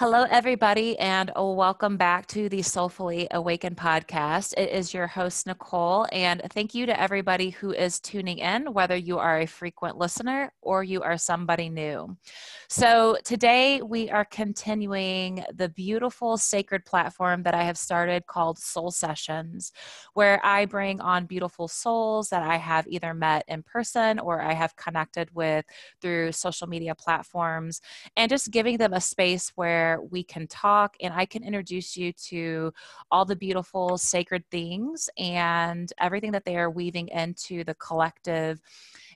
Hello, everybody, and welcome back to the Soulfully Awakened podcast. It is your host, Nicole, and thank you to everybody who is tuning in, whether you are a frequent listener or you are somebody new. So, today we are continuing the beautiful sacred platform that I have started called Soul Sessions, where I bring on beautiful souls that I have either met in person or I have connected with through social media platforms, and just giving them a space where where we can talk and I can introduce you to all the beautiful sacred things and everything that they are weaving into the collective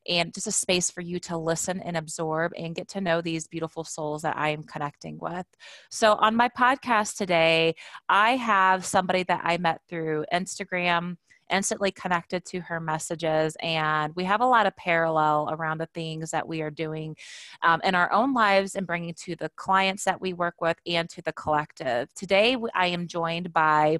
and just a space for you to listen and absorb and get to know these beautiful souls that I am connecting with. So, on my podcast today, I have somebody that I met through Instagram instantly connected to her messages. And we have a lot of parallel around the things that we are doing um, in our own lives and bringing to the clients that we work with and to the collective. Today, I am joined by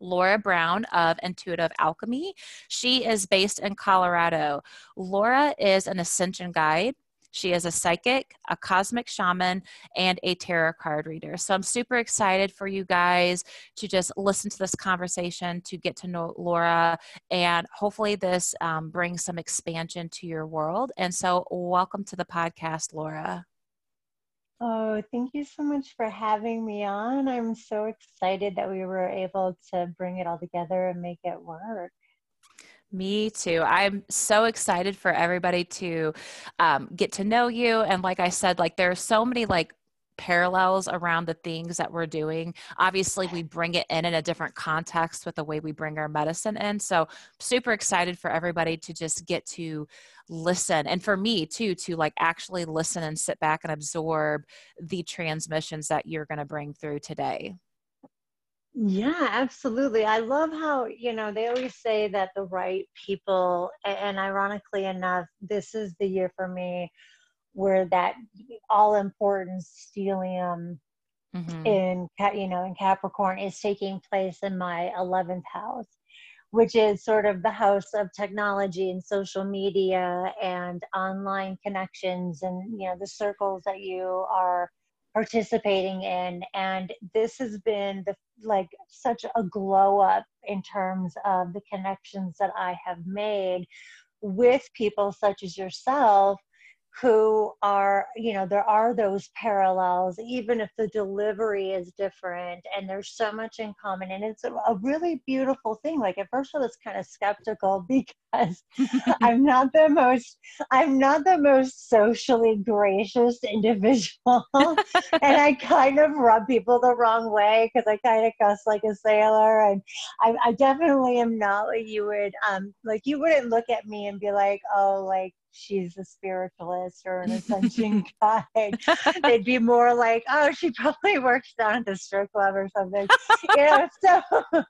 Laura Brown of Intuitive Alchemy. She is based in Colorado. Laura is an ascension guide, she is a psychic, a cosmic shaman, and a tarot card reader. So I'm super excited for you guys to just listen to this conversation, to get to know Laura, and hopefully this um, brings some expansion to your world. And so, welcome to the podcast, Laura. Oh, thank you so much for having me on. I'm so excited that we were able to bring it all together and make it work. Me too. I'm so excited for everybody to um, get to know you. And like I said, like there are so many like parallels around the things that we're doing. Obviously, we bring it in in a different context with the way we bring our medicine in. So, super excited for everybody to just get to listen and for me too to like actually listen and sit back and absorb the transmissions that you're going to bring through today. Yeah, absolutely. I love how, you know, they always say that the right people, and ironically enough, this is the year for me where that all important stellium mm-hmm. in, you know, in Capricorn is taking place in my 11th house, which is sort of the house of technology and social media and online connections and, you know, the circles that you are participating in and this has been the like such a glow up in terms of the connections that i have made with people such as yourself who are you know there are those parallels even if the delivery is different and there's so much in common. And it's a, a really beautiful thing. Like at first i was kind of skeptical because i'm not the most i'm not the most socially gracious individual. And i kind of rub people the wrong way because i kind of cuss like a sailor. And I, I definitely am not like you would um like you wouldn't look at me and be like oh like she's a spiritualist or an ascension guide. They'd be more like, oh, she probably works down at the strip club or something. you know, so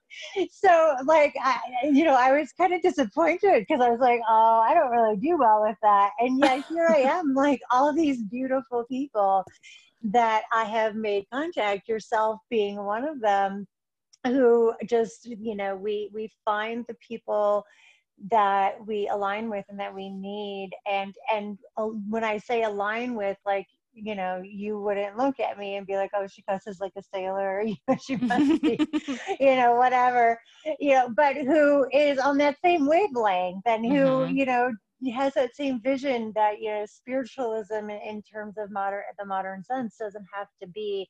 so like I, you know, I was kind of disappointed because I was like, oh, I don't really do well with that. And yet here I am, like all these beautiful people that I have made contact, yourself being one of them, who just, you know, we we find the people that we align with and that we need. And and uh, when i say align with like you know you wouldn't look at me and be like oh she cusses like a sailor. You know, she must be you know whatever. You know but who is on that same wavelength and who mm-hmm. you know has that same vision that you know spiritualism in, in terms of modern the modern sense doesn't have to be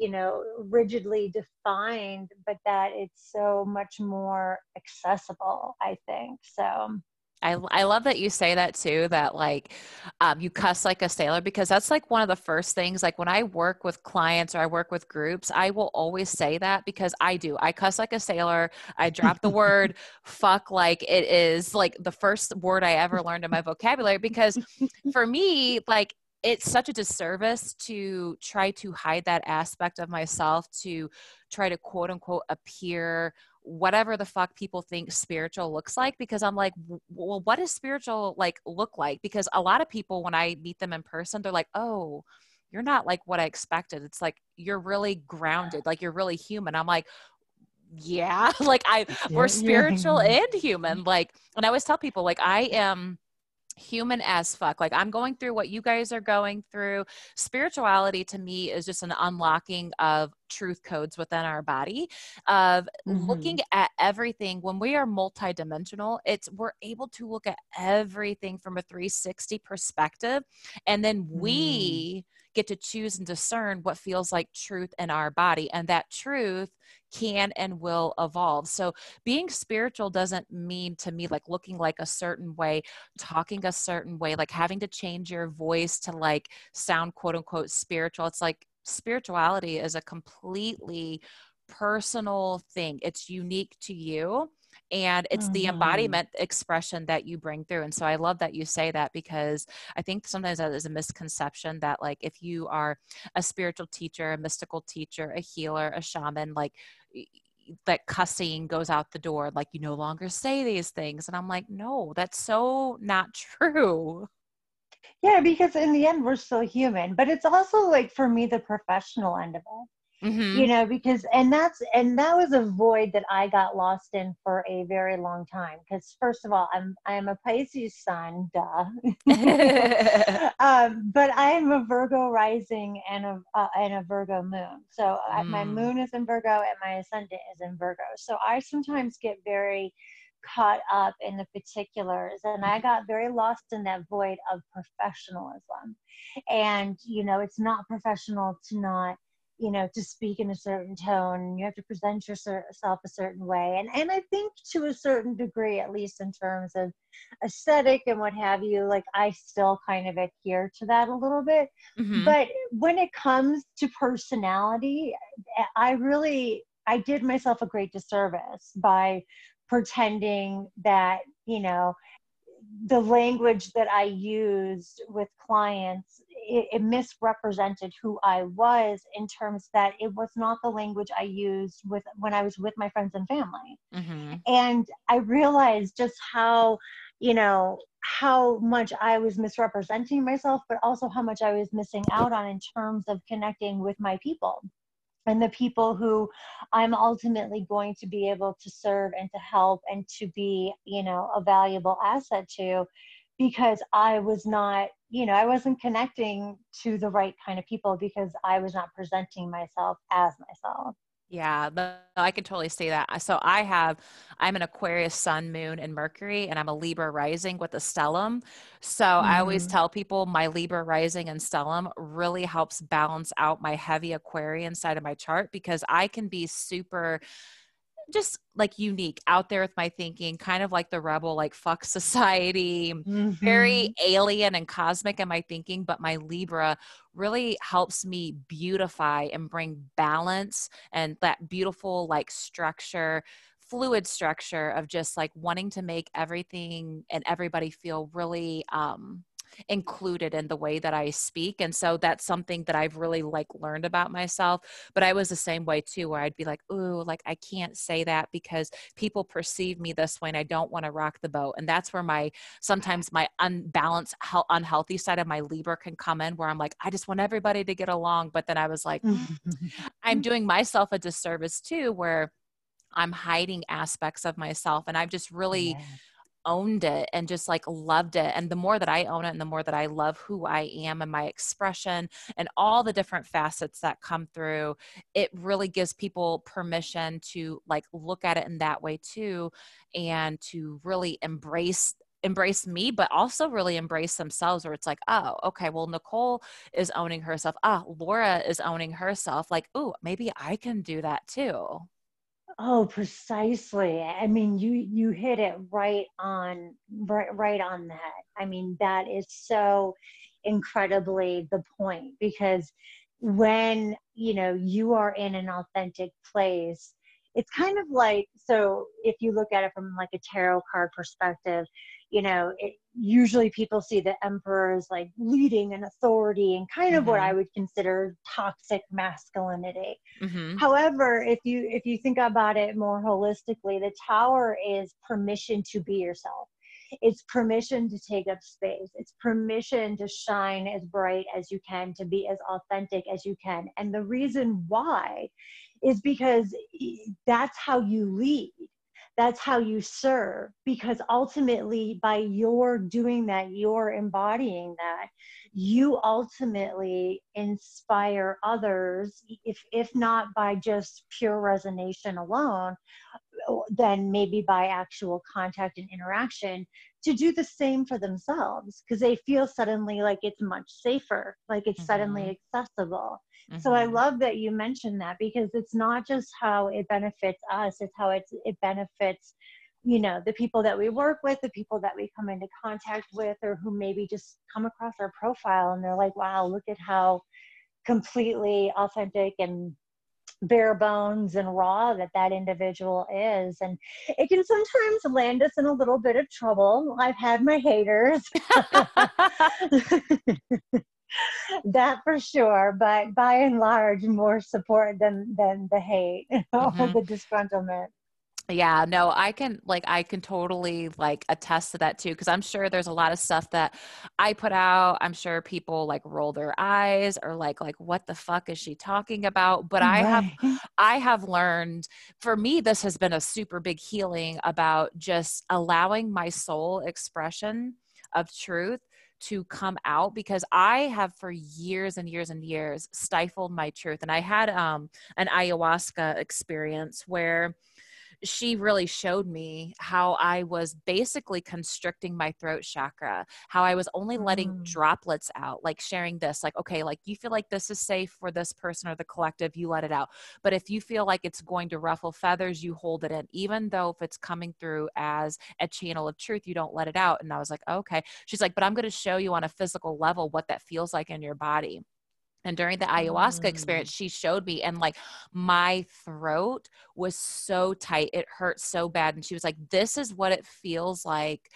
you know rigidly defined but that it's so much more accessible i think so. I, I love that you say that too that like um, you cuss like a sailor because that's like one of the first things like when i work with clients or i work with groups i will always say that because i do. I cuss like a sailor i drop the word fuck like it is like the first word i ever learned in my vocabulary because for me like it's such a disservice to try to hide that aspect of myself to try to quote unquote appear whatever the fuck people think spiritual looks like because i'm like well what does spiritual like look like? Because a lot of people when i meet them in person they're like oh you're not like what i expected. It's like you're really grounded like you're really human. I'm like yeah like i we're spiritual and human. Like and i always tell people like i am human as fuck. Like I'm going through what you guys are going through. Spirituality to me is just an unlocking of truth codes within our body of mm-hmm. looking at everything when we are multidimensional it's we're able to look at everything from a 360 perspective and then we mm get to choose and discern what feels like truth in our body. And that truth can and will evolve. So being spiritual doesn't mean to me like looking like a certain way, talking a certain way, like having to change your voice to like sound quote unquote spiritual. It's like spirituality is a completely personal thing. It's unique to you and it's mm-hmm. the embodiment expression that you bring through and so i love that you say that because i think sometimes that is a misconception that like if you are a spiritual teacher a mystical teacher a healer a shaman like that cussing goes out the door like you no longer say these things and i'm like no that's so not true yeah because in the end we're still human but it's also like for me the professional end of it Mm-hmm. you know because and that's and that was a void that i got lost in for a very long time because first of all i'm i'm a pisces sun duh um, but i am a virgo rising and a uh, and a virgo moon so mm. my moon is in virgo and my ascendant is in virgo so i sometimes get very caught up in the particulars and i got very lost in that void of professionalism and you know it's not professional to not you know to speak in a certain tone you have to present yourself a certain way and and i think to a certain degree at least in terms of aesthetic and what have you like i still kind of adhere to that a little bit mm-hmm. but when it comes to personality i really i did myself a great disservice by pretending that you know the language that I used with clients, it, it, misrepresented who I was in terms that it was not the language I used with when I was with my friends and family. Mm-hmm. And I realized just how, you know, how much I was misrepresenting myself, but also how much I was missing out on in terms of connecting with my people and the people who I'm ultimately going to be able to serve and to help and to be, you know, a valuable asset to because I was not, you know, I wasn't connecting to the right kind of people because I was not presenting myself as myself. Yeah, I can totally see that. So I have, I'm an Aquarius sun, moon, and Mercury, and I'm a Libra rising with a stellium. So mm-hmm. I always mm-hmm. tell people my Libra rising and stellium really helps balance out my heavy Aquarian side of my chart because I can be super just like unique out there with my thinking, kind of like the rebel, like fuck society, mm-hmm. very alien and cosmic in my thinking. But my Libra really helps me beautify and bring balance and that beautiful, like, structure fluid structure of just like wanting to make everything and everybody feel really um included in the way that I speak. And so that's something that I've really like learned about myself. But I was the same way too, where I'd be like, ooh, like I can't say that because people perceive me this way and I don't want to rock the boat. And that's where my sometimes my unbalanced, unhealthy side of my Libra can come in, where I'm like, I just want everybody to get along. But then I was like, mm, I'm doing myself a disservice too, where I'm hiding aspects of myself. And I've just really. Yeah owned it and just like loved it. And the more that I own it and the more that I love who I am and my expression and all the different facets that come through, it really gives people permission to like look at it in that way too and to really embrace embrace me but also really embrace themselves where it's like oh okay well nicole is owning herself ah laura is owning herself like oh maybe i can do that too Oh, precisely. I mean, you you hit it right on right right on that. I mean, that is so incredibly the point because when, you know, you are in an authentic place, it's kind of like so if you look at it from like a tarot card perspective, you know, it, usually people see the emperor as like leading and authority and kind of mm-hmm. what I would consider toxic masculinity. Mm-hmm. However, if you if you think about it more holistically, the tower is permission to be yourself. It's permission to take up space. It's permission to shine as bright as you can, to be as authentic as you can. And the reason why is because that's how you lead that's how you serve because ultimately by your doing that you're embodying that you ultimately inspire others if if not by just pure resonation alone then maybe by actual contact and interaction to do the same for themselves because they feel suddenly like it's much safer like it's mm-hmm. suddenly accessible mm-hmm. so i mm-hmm. love that you mentioned that because it's not just how it benefits us it's how it's, it benefits you know the people that we work with the people that we come into contact with or who maybe just come across our profile and they're like wow look at how completely authentic and bare bones and raw that that individual is. And it can sometimes land us in a little bit of trouble. I've had my haters. That for sure. But by and large more support than than the hate mm-hmm. or the disgruntlement yeah no i can like i can totally like attest to that too because i'm sure there's a lot of stuff that i put out i'm sure people like roll their eyes or like like what the fuck is she talking about but right. i have i have learned for me this has been a super big healing about just allowing my soul expression of truth to come out because I have for years and years and years stifled my truth. And I had um, an ayahuasca experience where she really showed me how I was basically constricting my throat chakra, how I was only letting mm. droplets out, like sharing this, like, okay, like you feel like this is safe for this person or the collective, you let it out. But if you feel like it's going to ruffle feathers, you hold it in, even though if it's coming through as a channel of truth, you don't let it out. And I was like, okay. She's like, but I'm going to show you on a physical level what that feels like in your body. And during the ayahuasca mm. experience, she showed me, and like my throat was so tight. It hurt so bad. And she was like, This is what it feels like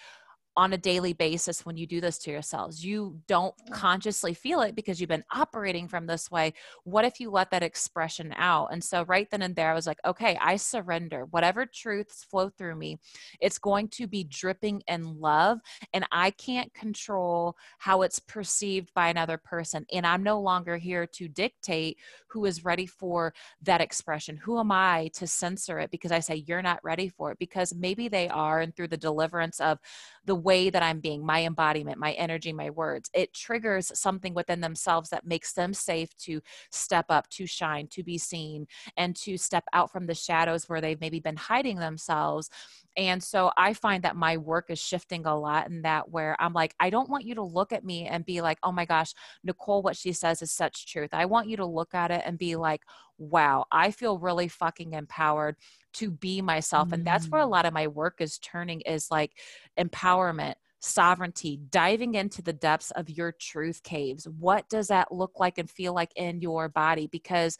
on a daily basis when you do this to yourselves. You don't consciously feel it because you've been operating from this way. What if you let that expression out? And so, right then and there, I was like, okay, I surrender. Whatever truths flow through me, it's going to be dripping in love. And I can't control how it's perceived by another person. And I'm no longer here to dictate who is ready for that expression. Who am I to censor it because I say you're not ready for it? Because maybe they are. And through the deliverance of the way that I'm being, my embodiment, my energy, my words. It triggers something within themselves that makes them safe to step up, to shine, to be seen, and to step out from the shadows where they've maybe been hiding themselves. And so I find that my work is shifting a lot in that where I'm like, I don't want you to look at me and be like, oh my gosh, Nicole, what she says is such truth. I want you to look at it and be like, wow, I feel really fucking empowered to be myself. And that's where a mm. lot of my work is turning is like empowerment, sovereignty, diving into the depths of your truth caves. What does that look like and feel like in your body? Because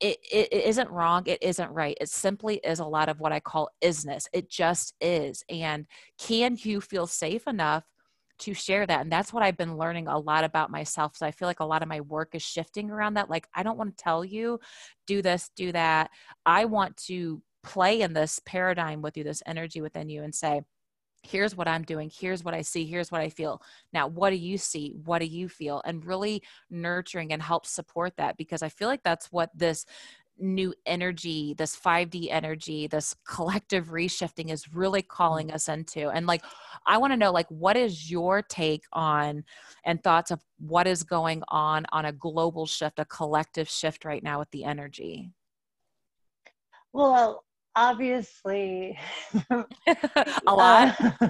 it, it, isn't wrong. It isn't right. It simply is a lot of what I call isness. It just is. And can you feel safe enough to share that. And that's what I've been learning a lot about myself. So I feel like a lot of my work is shifting around that. Like, I don't want to tell you, do this, do that. I want to play in this paradigm with you, this energy within you, and say, here's what I'm doing, here's what I see, here's what I feel. Now, what do you see? What do you feel? And really nurturing and help support that because I feel like that's what this new energy, this 5D energy, this collective reshifting is really calling mm-hmm. us into. And like, I want to know, like, what is your take on and thoughts of what is going on on a global shift, a collective shift right now with the energy? Well, obviously a lot. Uh,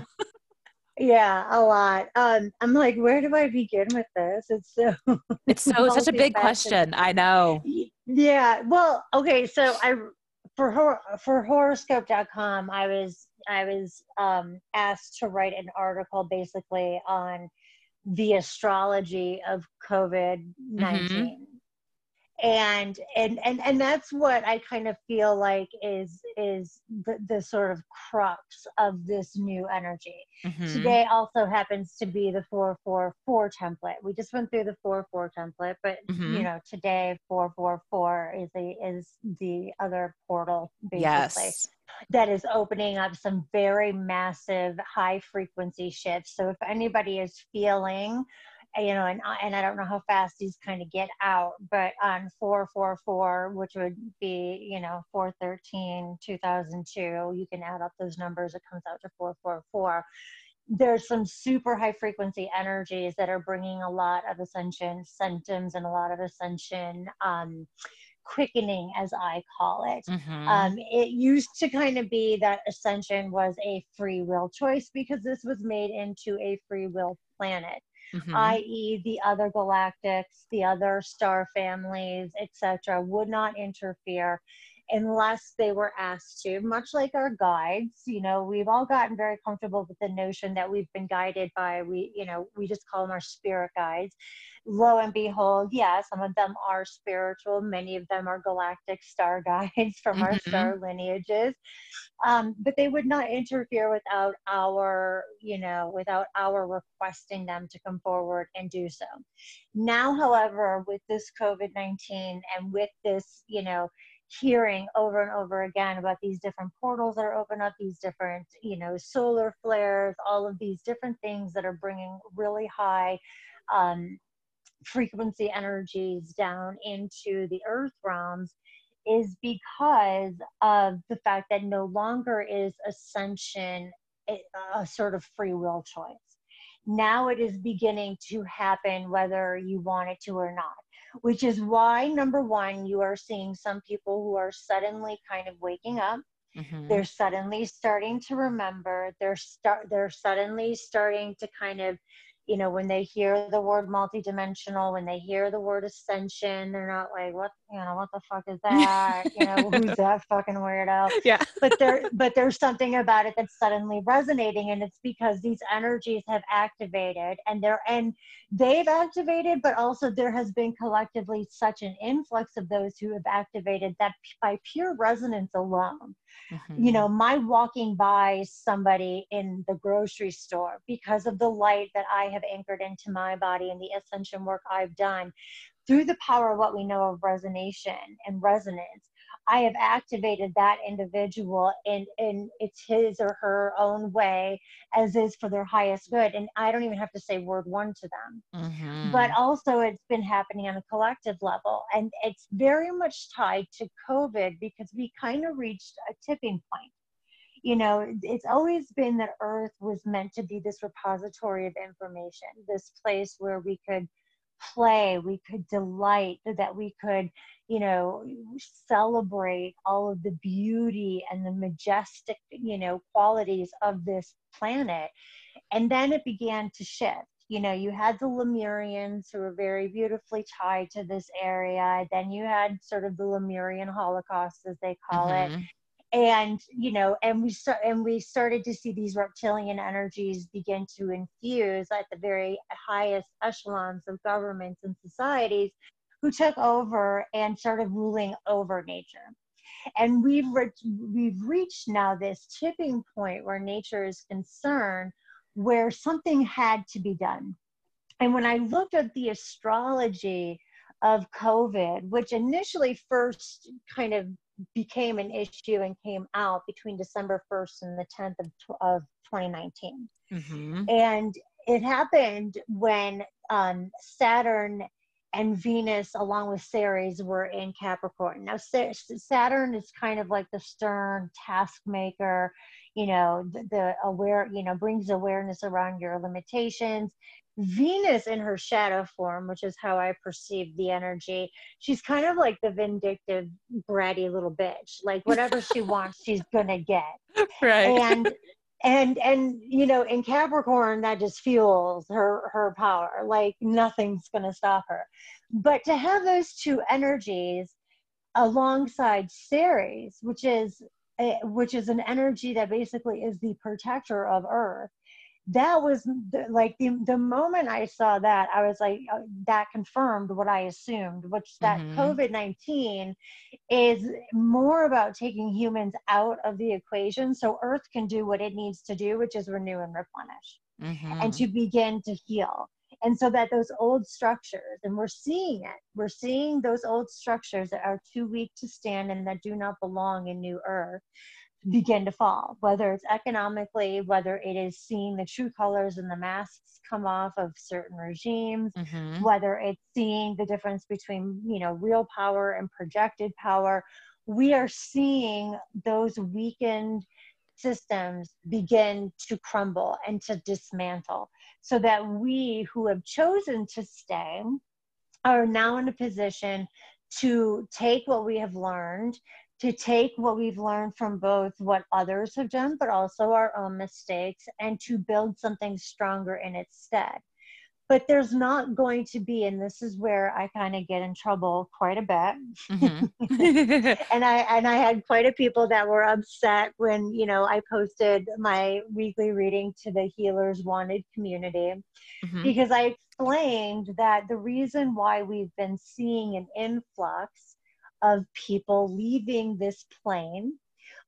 yeah a lot. Um i'm like where do i begin with this? It's so it's so such a big question. I know. Yeah well okay so i for hor- for horoscope.com i was i was um asked to write an article basically on the astrology of covid-19 mm-hmm and and and and that's what i kind of feel like is is the, the sort of crux of this new energy mm-hmm. today also happens to be the 444 template we just went through the 44 template but mm-hmm. you know today 444 is the is the other portal basically yes. that is opening up some very massive high frequency shifts so if anybody is feeling you know, and, and I don't know how fast these kind of get out, but on 444, which would be, you know, 413, 2002, you can add up those numbers, it comes out to 444 there's some super high frequency energies that are bringing a lot of ascension symptoms and a lot of ascension um, quickening, as I call it. Mm-hmm. Um, it used to kind of be that ascension was a free will choice because this was made into a free will planet. Mm-hmm. i.e., the other galactics, the other star families, etc., would not interfere unless they were asked to, much like our guides. You know, we've all gotten very comfortable with the notion that we've been guided by, we, you know, we just call them our spirit guides. Lo and behold, yeah, some of them are spiritual, many of them are galactic star guides from mm-hmm. our star lineages. Um, but they would not interfere without our, you know, without our requesting them to come forward and do so. Now, however, with this COVID 19 and with this, you know, hearing over and over again about these different portals that are open up, these different, you know, solar flares, all of these different things that are bringing really high um, frequency energies down into the earth realms is because of the fact that no longer is ascension a, a sort of free will choice. Now it is beginning to happen whether you want it to or not which is why number one you are seeing some people who are suddenly kind of waking up mm-hmm. they're suddenly starting to remember they're start they're suddenly starting to kind of you know, when they hear the word multidimensional, when they hear the word ascension, they're not like, what, you know, what the fuck is that? you know, who's that fucking weirdo? Yeah. but there, but there's something about it that's suddenly resonating, and it's because these energies have activated, and they're and they've activated, but also there has been collectively such an influx of those who have activated that by pure resonance alone, Mm-hmm. You know, my walking by somebody in the grocery store because of the light that I have anchored into my body and the ascension work I've done through the power of what we know of resonance and resonance I have activated that individual in, in it's his or her own way as is for their highest good. And I don't even have to say word one to them. Mm-hmm. But also it's been happening on a collective level. And it's very much tied to COVID because we kind of reached a tipping point. You know, it's always been that Earth was meant to be this repository of information, this place where we could play, we could delight, that we could, you know, celebrate all of the beauty and the majestic, you know, qualities of this planet. And then it began to shift. You know, you had the Lemurians who were very beautifully tied to this area. Then you had sort of the Lemurian Holocaust, as they call mm-hmm. it and you know and we start and we started to see these reptilian energies begin to infuse at the very highest echelons of governments and societies who took over and started ruling over nature. And we've re- we've reached now this tipping point where nature is concerned where something had to be done. And when i looked at the astrology of covid which initially first kind of became an issue and came out between December 1st and the 10th of, of 2019. Mm-hmm. And it happened when um, Saturn and Venus, along with Ceres, were in Capricorn. Now, Saturn is kind of like the stern taskmaker, you know, the, the aware, you know, brings awareness around your limitations. Venus in her shadow form, which is how I perceive the energy, she's kind of like the vindictive, bratty little bitch. Like whatever she wants, she's gonna get. Right. And and and you know, in Capricorn, that just fuels her her power. Like nothing's gonna stop her. But to have those two energies alongside Ceres, which is a, which is an energy that basically is the protector of Earth that was the, like the, the moment I saw that, I was like, uh, that confirmed what I assumed, which that mm-hmm. COVID 19 is more about taking humans out of the equation so Earth can do what it needs to do, which is renew and replenish mm-hmm. and to begin to heal. And so that those old structures, and we're seeing it, we're seeing those old structures that are too weak to stand and that do not belong in New Earth begin to fall, whether it's economically, whether it is seeing the true colors and the masks come off of certain regimes, mm-hmm. whether it's seeing the difference between, you know, real power and projected power. We are seeing those weakened systems begin to crumble and to dismantle so that we who have chosen to stay are now in a position to take what we have learned to take what we've learned from both what others have done, but also our own mistakes, and to build something stronger in its stead. But there's not going to be, and this is where I kind of get in trouble quite a bit. Mm-hmm. and I and I had quite a people that were upset when you know I posted my weekly reading to the Healers Wanted community mm-hmm. because I explained that the reason why we've been seeing an influx of people leaving this plane,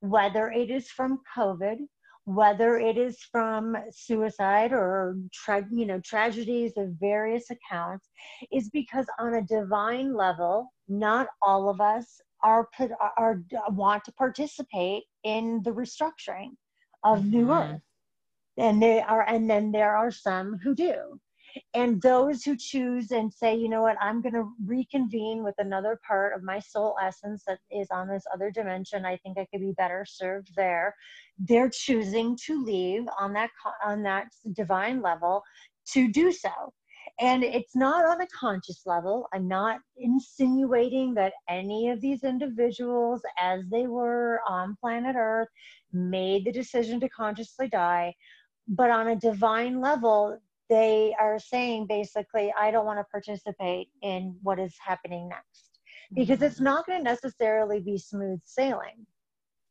whether it is from COVID, whether it is from suicide or tra- you know tragedies of various accounts, is because on a divine level, not all of us are, are, are want to participate in the restructuring of mm-hmm. New Earth, and they are, and then there are some who do. And those who choose and say, you know what, I'm going to reconvene with another part of my soul essence that is on this other dimension. I think I could be better served there. They're choosing to leave on that on that divine level to do so. And it's not on a conscious level. I'm not insinuating that any of these individuals, as they were on planet Earth, made the decision to consciously die. But on a divine level, they are saying basically, I don't want to participate in what is happening next because it's mm-hmm. not going to necessarily be smooth sailing,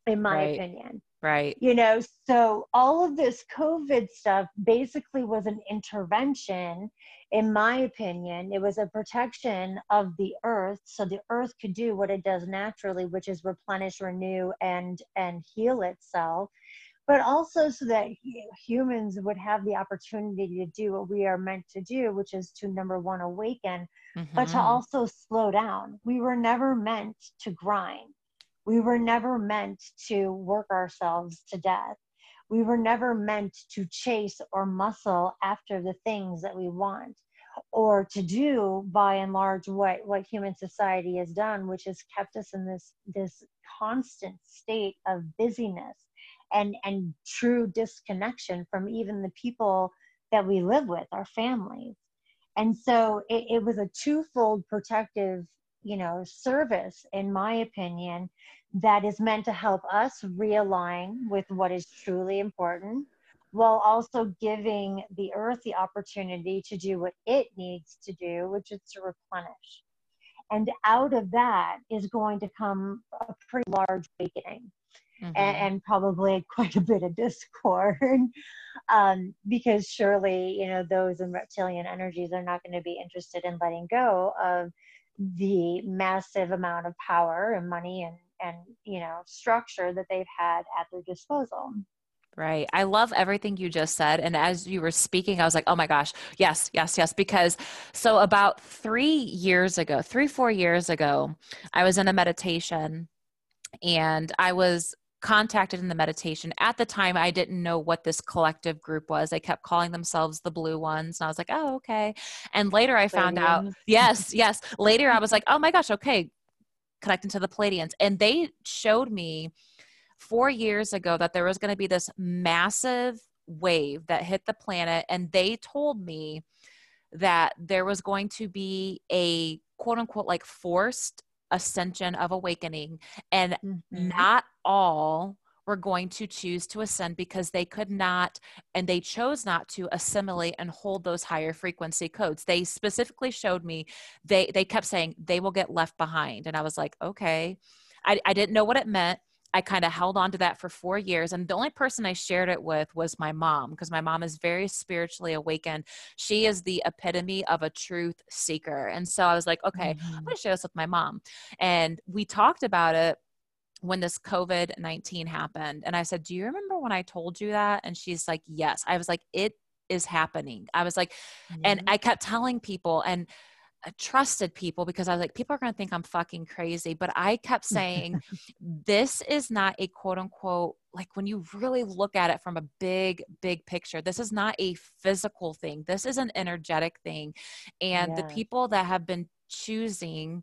in my right. opinion. Right. You know, so all of this COVID stuff basically was an intervention, in my opinion. It was a protection of the earth so the earth could do what it does naturally, which is replenish, renew, and and heal itself but also so that humans would have the opportunity to do what we are meant to do, which is to number one, awaken, mm-hmm. but to mm-hmm. also slow down. We were never meant to grind. We were never meant to work ourselves to death. We were never meant to chase or muscle after the things that we want or to do by and large what, what human society has done, which has kept us in this, this constant state of busyness and and true disconnection from even the people that we live with our families. And so it, it was a twofold protective you know service in my opinion that is meant to help us realign with what is truly important while also giving the earth the opportunity to do what it needs to do which is to replenish. And out of that is going to come a pretty large awakening mm-hmm. and, and, probably quite a bit of discord um, because surely you know those in reptilian energies are not going to be interested in letting go of the massive amount of power and money and and you know structure that they've had at their disposal Right. I love everything you just said. And as you were speaking, I was like, oh my gosh, yes, yes, yes. Because so about three years ago, three, four years ago, I was in a meditation and I was contacted in the meditation. At the time, I didn't know what this collective group was. They kept calling themselves the blue ones. And I was like, oh, okay. And later I found out, yes, yes. Later I was like, oh my gosh, okay, connecting to the Pleiadians. And they showed me four years ago that there was going to be this massive wave that hit the planet. And they told me that there was going to be a quote unquote like forced ascension of awakening and mm-hmm. not all were going to choose to ascend because they could not and they chose not to assimilate and hold those higher frequency codes they specifically showed me they they kept saying they will get left behind and i was like okay i, I didn't know what it meant I kind of held on to that for four years. And the only person I shared it with was my mom, because my mom is very spiritually awakened. She is the epitome of a truth seeker. And so I was like, okay, mm-hmm. I'm going to share this with my mom. And we talked about it when this COVID 19 happened. And I said, Do you remember when I told you that? And she's like, Yes. I was like, It is happening. I was like, mm-hmm. and I kept telling people, and trusted people because I was like, people are going to think I'm fucking crazy. But I kept saying, this is not a quote unquote, like when you really look at it from a big, big picture, this is not a physical thing. This is an energetic thing. And yeah. the people that have been choosing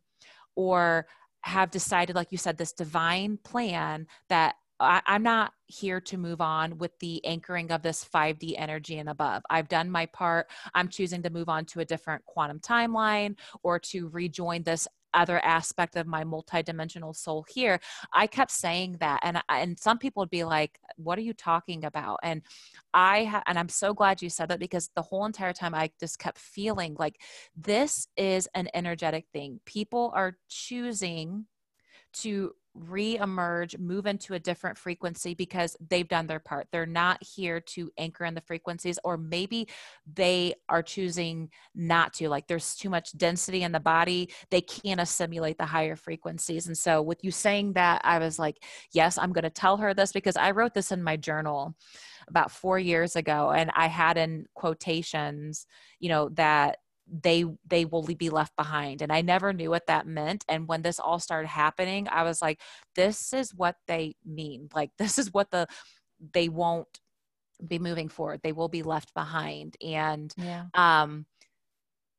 or have decided, like you said, this divine plan that I, am not here to move on with the anchoring of this 5D energy and above. I've done my part. I'm choosing to move on to a different quantum timeline or to rejoin this other aspect of my multidimensional soul here. I kept saying that, and and some people would be like, "What are you talking about?" And I ha- and I'm so glad you said that because the whole entire time I just kept feeling like this is an energetic thing. People are choosing to re-emerge move into a different frequency because they've done their part. They're not here to anchor in the frequencies or maybe they are choosing not to. Like there's too much density in the body. They can't assimilate the higher frequencies. And so with you saying that i was like yes i'm going to tell her this because i wrote this in my journal about four years ago and i had in quotations you know that they they will be left behind and i never knew what that meant and when this all started happening i was like this is what they mean like this is what the they won't be moving forward they will be left behind and yeah. um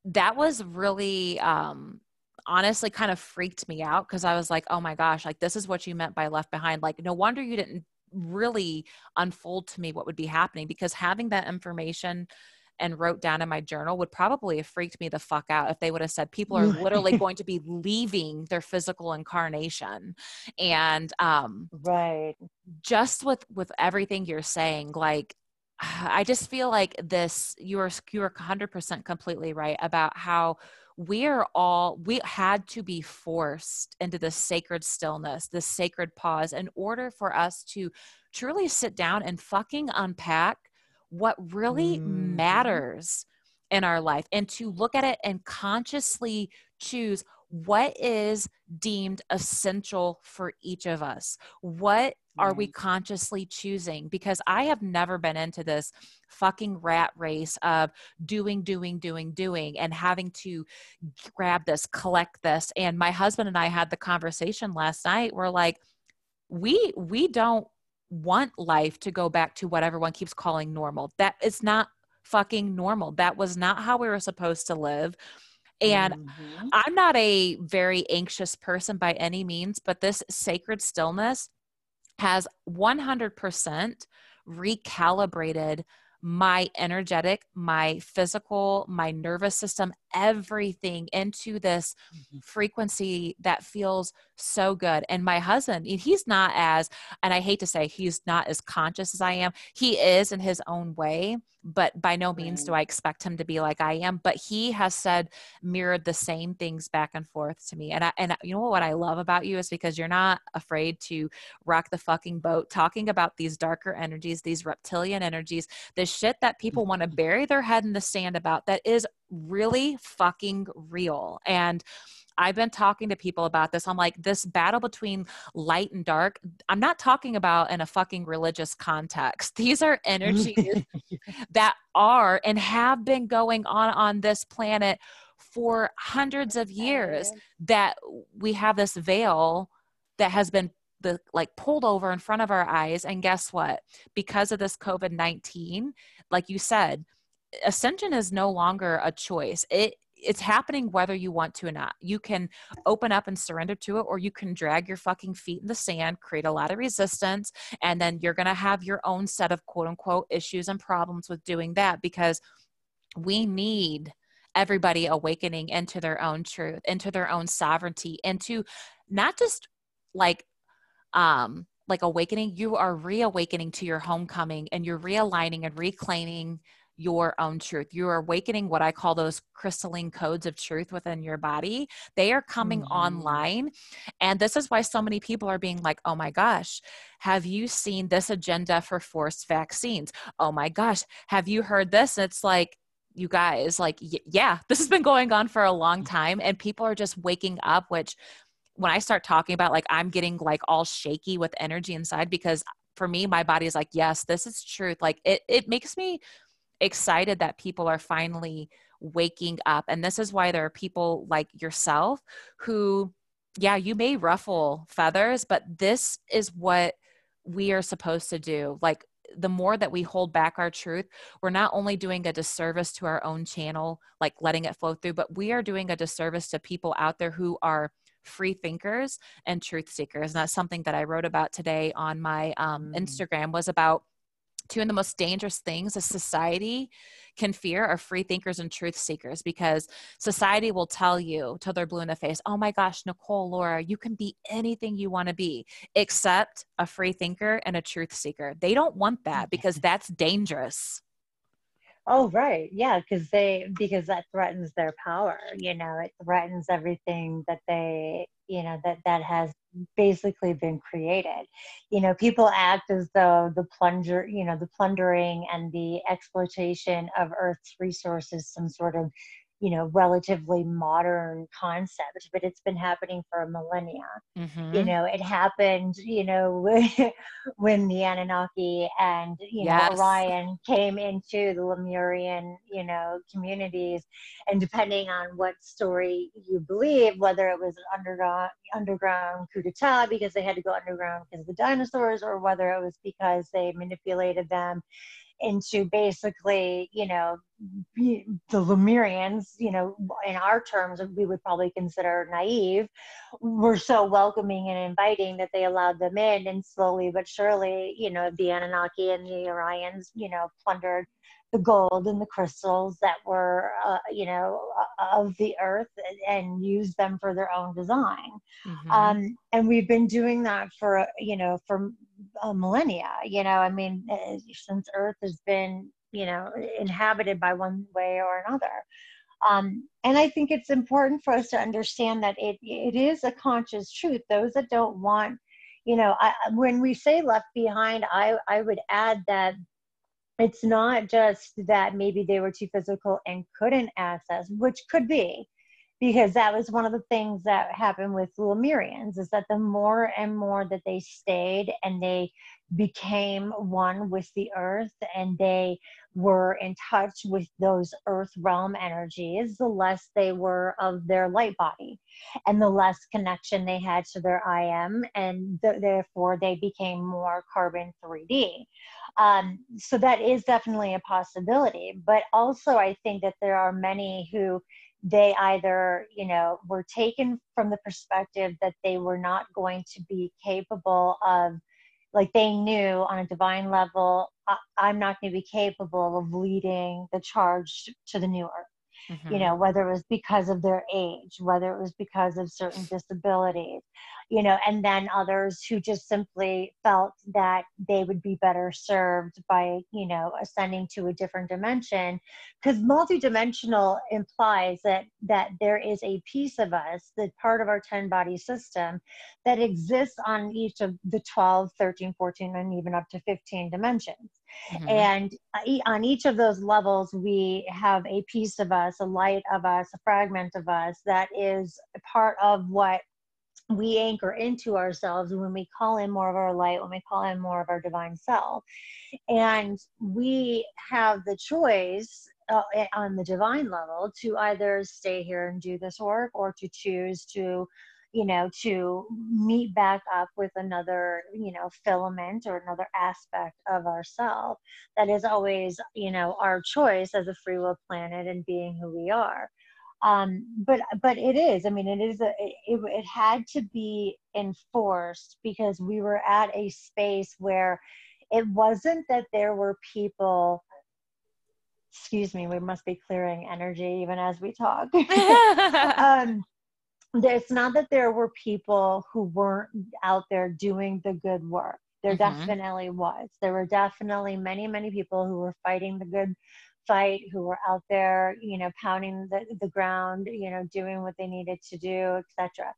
that was really um honestly kind of freaked me out because i was like oh my gosh like this is what you meant by left behind like no wonder you didn't really unfold to me what would be happening because having that information and wrote down in my journal would probably have freaked me the fuck out if they would have said people are literally going to be leaving their physical incarnation. And um right. just with with everything you're saying like i just feel like this you're you're 100% completely right about how we're all we had to be forced into this sacred stillness this sacred pause in order for us to truly sit down and fucking unpack what really mm-hmm. matters in our life and to look at it and consciously choose what is deemed essential for each of us. What are we consciously choosing? Because I have never been into this fucking rat race of doing, doing, doing, doing, and having to grab this, collect this. And my husband and I had the conversation last night. We're like, we we don't want life to go back to what everyone keeps calling normal. That is not fucking normal. That was not how we were supposed to live. And mm-hmm. I'm not a very anxious person by any means, but this sacred stillness has 100% recalibrated my energetic, my physical, my nervous system, everything into this mm-hmm. frequency that feels so good. And my husband, he's not as, and I hate to say he's not as conscious as I am. He is in his own way, but by no means do I expect him to be like I am. But he has said, mirrored the same things back and forth to me. And I, and you know what I love about you is because you're not afraid to rock the fucking boat, talking about these darker energies, these reptilian energies, the shit that people want to bury their head in the sand about that is really fucking real. And I've been talking to people about this. I'm like, this battle between light and dark, I'm not talking about in a fucking religious context. These are energies that are and have been going on on this planet for hundreds of years that we have this veil that has been the like pulled over in front of our eyes and guess what because of this covid-19 like you said ascension is no longer a choice it it's happening whether you want to or not. You can open up and surrender to it, or you can drag your fucking feet in the sand, create a lot of resistance, and then you're going to have your own set of quote unquote issues and problems with doing that because we need everybody awakening into their own truth, into their own sovereignty, into not just like, um, like awakening, you are reawakening to your homecoming and you're realigning and reclaiming your own truth. You're awakening what I call those crystalline codes of truth within your body. They are coming mm-hmm. online. And this is why so many people are being like, oh my gosh, have you seen this agenda for forced vaccines? Oh my gosh, have you heard this? it's like, you guys, like, y- yeah, this has been going on for a long time. And people are just waking up, which when I start talking about like I'm getting like all shaky with energy inside because for me my body is like yes this is truth like it it makes me excited that people are finally waking up. And this is why there are people like yourself who, yeah, you may ruffle feathers, but this is what we are supposed to do. Like, the more that we hold back our truth, we're not only doing a disservice to our own channel, like letting it flow through, but we are doing a disservice to people out there who are free thinkers and truth seekers. And that's something that I wrote about today on my um, mm. Instagram was about two of the most dangerous things a society can fear are free thinkers and truth seekers because society will tell you till they're blue in the face oh my gosh nicole laura you can be anything you want to be except a free thinker and a truth seeker they don't want that mm-hmm. because that's dangerous Oh, right. Yeah, because they because that threatens their power. You know, it threatens everything that they, you know, that that has basically been created. You know, people act as though the plunger, you know, the plundering and the exploitation of Earth's resources some sort of you know relatively modern concept but it's been happening for millennia mm-hmm. you know it happened you know when the anunnaki and you yes. know orion came into the lemurian you know communities and depending on what story you believe whether it was an underground underground coup d'etat because they had to go underground because of the dinosaurs or whether it was because they manipulated them into basically, you know, the Lemurians, you know, in our terms, we would probably consider naive, were so welcoming and inviting that they allowed them in. And slowly but surely, you know, the Anunnaki and the Orions, you know, plundered the gold and the crystals that were, uh, you know, of the earth and use them for their own design. Mm-hmm. Um, and we've been doing that for, you know, for a millennia. You know, I mean, eh, since Earth has been, you know, inhabited by one way or another. Um, and I think it's important for us to understand that it it is a conscious truth. Those that don't want, you know, I, when we say left behind, I I would add that it's not just that maybe they were too physical and couldn't access, which could be, because that was one of the things that happened with Lemurians is that the more and more that they stayed and they became one with the earth and they were in touch with those earth realm energies, the less they were of their light body and the less connection they had to their IM, and th- therefore they became more carbon 3D. Um, so that is definitely a possibility. But also, I think that there are many who they either you know were taken from the perspective that they were not going to be capable of like they knew on a divine level I, am not going to be capable of leading the charge to the new earth mm-hmm. you know whether it was because of their age whether it was because of certain disabilities you know, and then others who just simply felt that they would be better served by, you know, ascending to a different dimension. Because multidimensional implies that that there is a piece of us, that part of our 10 body system, that exists on each of the 12, 13, 14, and even up to 15 dimensions. Mm-hmm. And uh, on each of those levels, we have a piece of us, a light of us, a fragment of us that is part of what we anchor into ourselves when we call in more of our light, when we call in more of our divine self. And we have the choice uh, on the divine level to either stay here and do this work or to choose to you know to meet back up with another you know filament or another aspect of ourself that is always you know our choice as a free will planet and being who we are um, but but it is i mean it is a it, it had to be enforced because we were at a space where it wasn't that there were people excuse me we must be clearing energy even as we talk. Um, it's not that there were people who weren't out there doing the good work. There mm-hmm. definitely was. There were definitely many many people who were fighting the good fight who were out there you know pounding the, the ground you know doing what they needed to do etc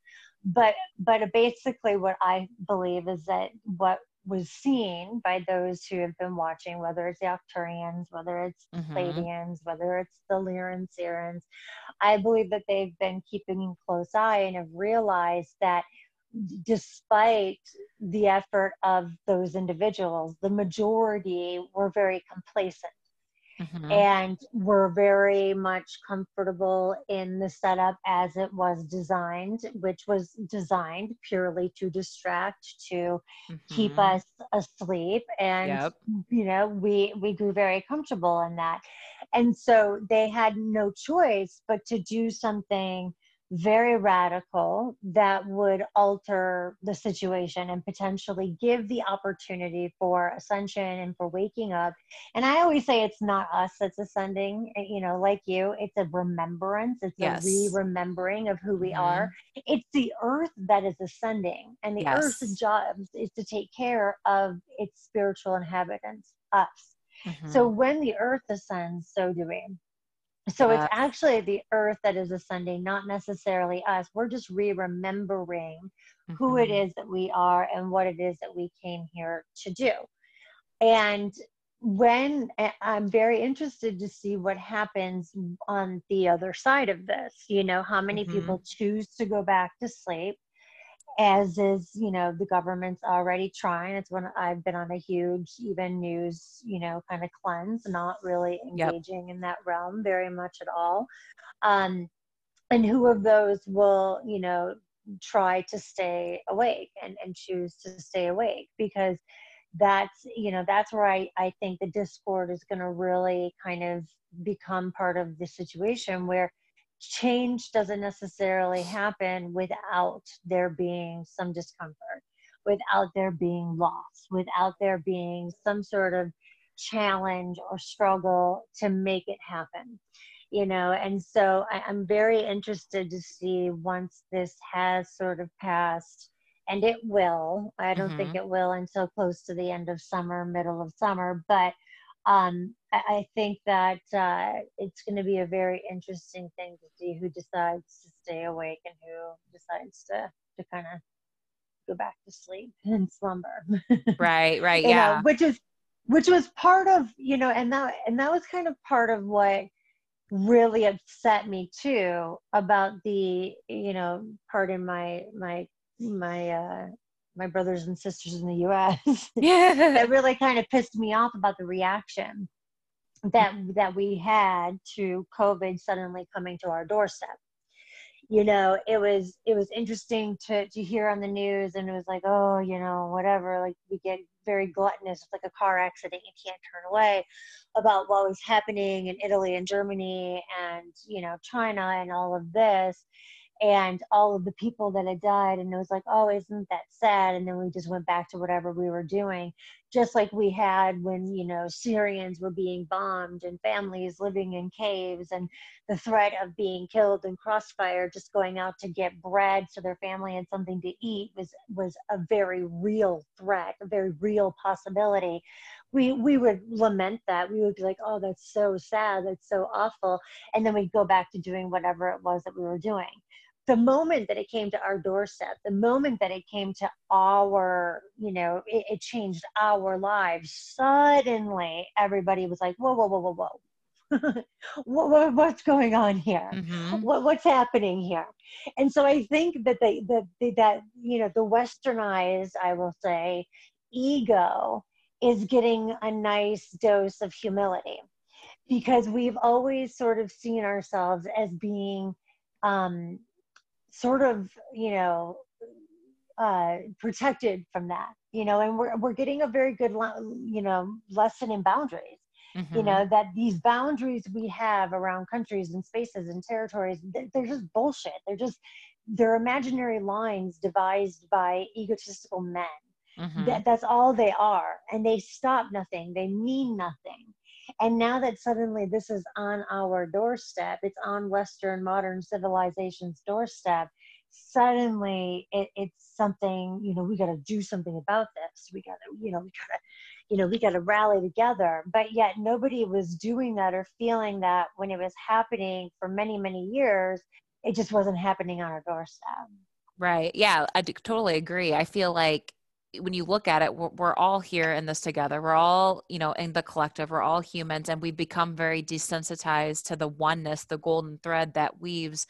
but but basically what i believe is that what was seen by those who have been watching, whether it's the Arcturians, whether it's mm-hmm. Pleiadians, whether it's the Lyran Sirians, I believe that they've been keeping a close eye and have realized that despite the effort of those individuals, the majority were very complacent Mm-hmm. And we're very much comfortable in the setup as it was designed, which was designed purely to distract, to mm-hmm. keep us asleep. And yep. you know, we we grew very comfortable in that. And so they had no choice but to do something very radical that would alter the situation and potentially give the opportunity for ascension and for waking up. And I always say it's not us that's ascending, eh, you know, like you, it's a remembrance, it's yes. a re remembering of who we mm-hmm. are. It's the earth that is ascending, and the yes. earth's job is to take care of its spiritual inhabitants, us. Mm-hmm. So when the earth ascends, so do we. So it's actually the earth that is ascending, not necessarily us. We're just re remembering mm-hmm. who it mm-hmm. that we are and what it is that we came here to do. And when I'm very interested to see what happens on the other side of this, you know, how many mm-hmm. people choose to go back to sleep as is you know the government's already trying. It's when i've been on a huge even news you know kind of cleanse not really engaging yep. in that realm very much at all. Um and who of those will you know try to stay awake and, and choose to stay awake? Because that's you know that's where i i think the discord is going to really kind of become part of the situation where change doesn't necessarily happen without there being some discomfort, without there being loss, without there being some sort of challenge or struggle to make it happen. You know, and so I, I'm very interested to see once this has sort of passed, and it will. I don't mm-hmm. think it will until close to the end of summer, middle of summer, but um, I, I, think that uh, it's going to be a very interesting thing to see who decides to stay awake and who decides to to kind of go back to sleep and slumber. Right, right, yeah. Know, which is which was part of you know, and that and that was kind of part of what really upset me too about the you know pardon my my my uh my brothers and sisters in the US. Yeah. that really kind of pissed me off about the reaction that that we had to COVID suddenly coming to our doorstep. You know, it was it was interesting to to hear on the news and it was like, oh, you know, whatever, like we get very gluttonous, it's like a car accident. You can't turn away about what was happening in Italy and Germany and, you know, China and all of this and all of the people that had died. And it was like oh isn't that sad? And then we just went back to whatever we were doing just like we had when you know syrians were being bombed and families living in caves and the threat of being killed in crossfire just going out to get bread so their family had something to eat was was a very real threat a very real possibility. We we would lament that. We would be like oh that's so sad. That's so awful. And then we'd go back to doing whatever it was that we were doing the moment that it came to our doorstep, the moment that it came to our, you know, it, it changed our lives, suddenly everybody was like, whoa, whoa, whoa, whoa, whoa. what, what, what's going on here? Mm-hmm. What, what's happening here? And so I think that the, the, the, that, you know, the westernized, I will say, ego is getting a nice dose of humility because we've always sort of seen ourselves as being um, sort of you know uh, protected from that you know and we're, we're getting a very good you know lesson in boundaries mm-hmm. you know that these boundaries we have around countries and spaces and territories they're just bullshit they're just they're imaginary lines devised by egotistical men mm-hmm. that, that's all they are and they stop nothing they mean nothing and now that suddenly this is on our doorstep, it's on Western modern civilization's doorstep, suddenly it, it's something, you know, we got to do something about this. We got to, you know, we got to, you know, we got to rally together. But yet nobody was doing that or feeling that when it was happening for many, many years, it just wasn't happening on our doorstep. Right. Yeah, I totally agree. I feel like when you look at it we're, we're, all here in this together we're all you know in the collective we're all humans and we've become very desensitized to the oneness the golden thread that weaves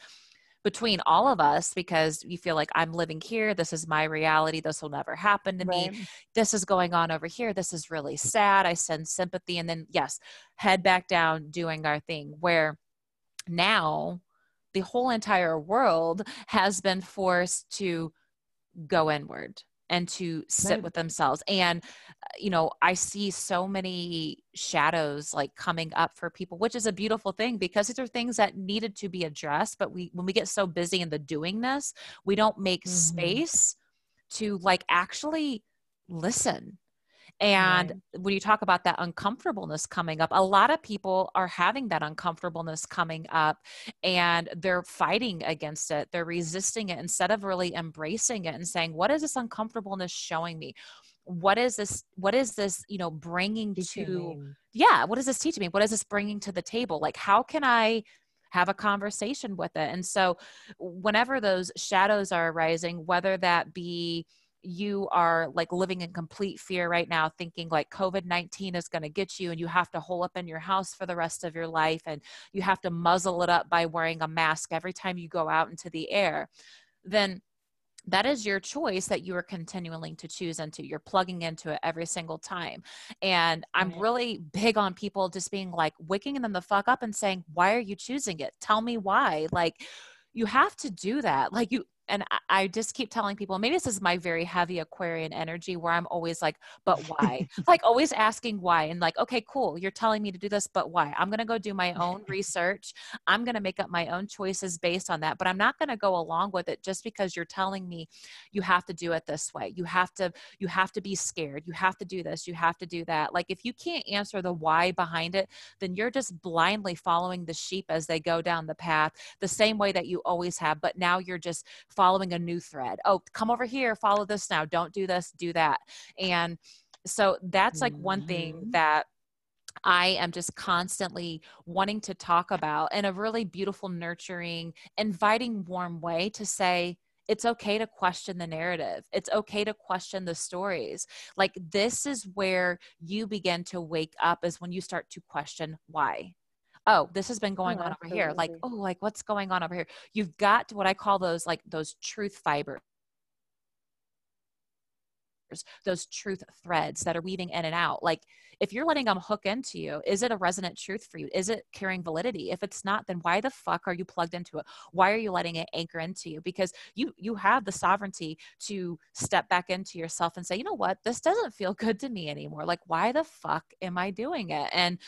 between all of us because you feel like I'm living here. This is my reality. This will never happen to right. me. This is going on over here. This is really sad. I send sympathy. And then, yes, head back down doing our thing. Where now the whole entire world has been forced to go inward and to sit right. with themselves and uh, you know i see so many shadows like coming up for people which is a beautiful thing because these are things that needed to be addressed but we when we get so busy in the doingness we don't make mm-hmm. space to like actually listen and right. when you talk about that uncomfortableness coming up, a lot of people are having that uncomfortableness coming up and they're fighting against it. They're resisting it instead of really embracing it and saying, what is this uncomfortableness showing me? What is this? What is this, you know, bringing teaching to, me. yeah, what is this teaching me? What is this bringing to the table? Like, how can I have a conversation with it? And so, whenever those shadows are arising, whether that be, you are like living in complete fear right now, thinking like COVID 19 is going to get you and you have to hole up in your house for the rest of your life and you have to muzzle it up by wearing a mask every time you go out into the air, then that is your choice that you are continuing to choose into. You're plugging into it every single time. And I'm really big on people just being like waking them the fuck up and saying, Why are you choosing it? Tell me why. Like, you have to do that. Like, you, and I just keep telling people, maybe this is my very heavy Aquarian energy where I'm always like, but why? like always asking why and like, okay, cool. You're telling me to do this, but why? I'm going to go do my own research. I'm going to make up my own choices based on that, but I'm not going to go along with it just because you're telling me you have to do it this way. You have to, you have to be scared. You have to do this. You have to do that. Like if you can't answer the why behind it, then you're just blindly following the sheep as they go down the path the same way that you always have. But now you're just following a new thread. Oh, come over here, follow this now. Don't do this, do that. And so that's like one thing mm-hmm. that I am just constantly wanting to talk about in a really beautiful, nurturing, inviting, warm way to say, it's okay to question the narrative. It's okay to question the stories. Like, this is where you begin to wake up, is when you start to question why oh this has been going oh, on over here like oh like what's going on over here? You've got what i call those like those truth fibers those truth threads that are weaving in and out like if you're letting them hook into you is it a resonant truth for you? Is it carrying validity? If it's not then why the fuck are you plugged into it? Why are you letting it anchor into you? Because you you have the sovereignty to step back into yourself and say you know what? This doesn't feel good to me anymore. Like why the fuck am i doing it? And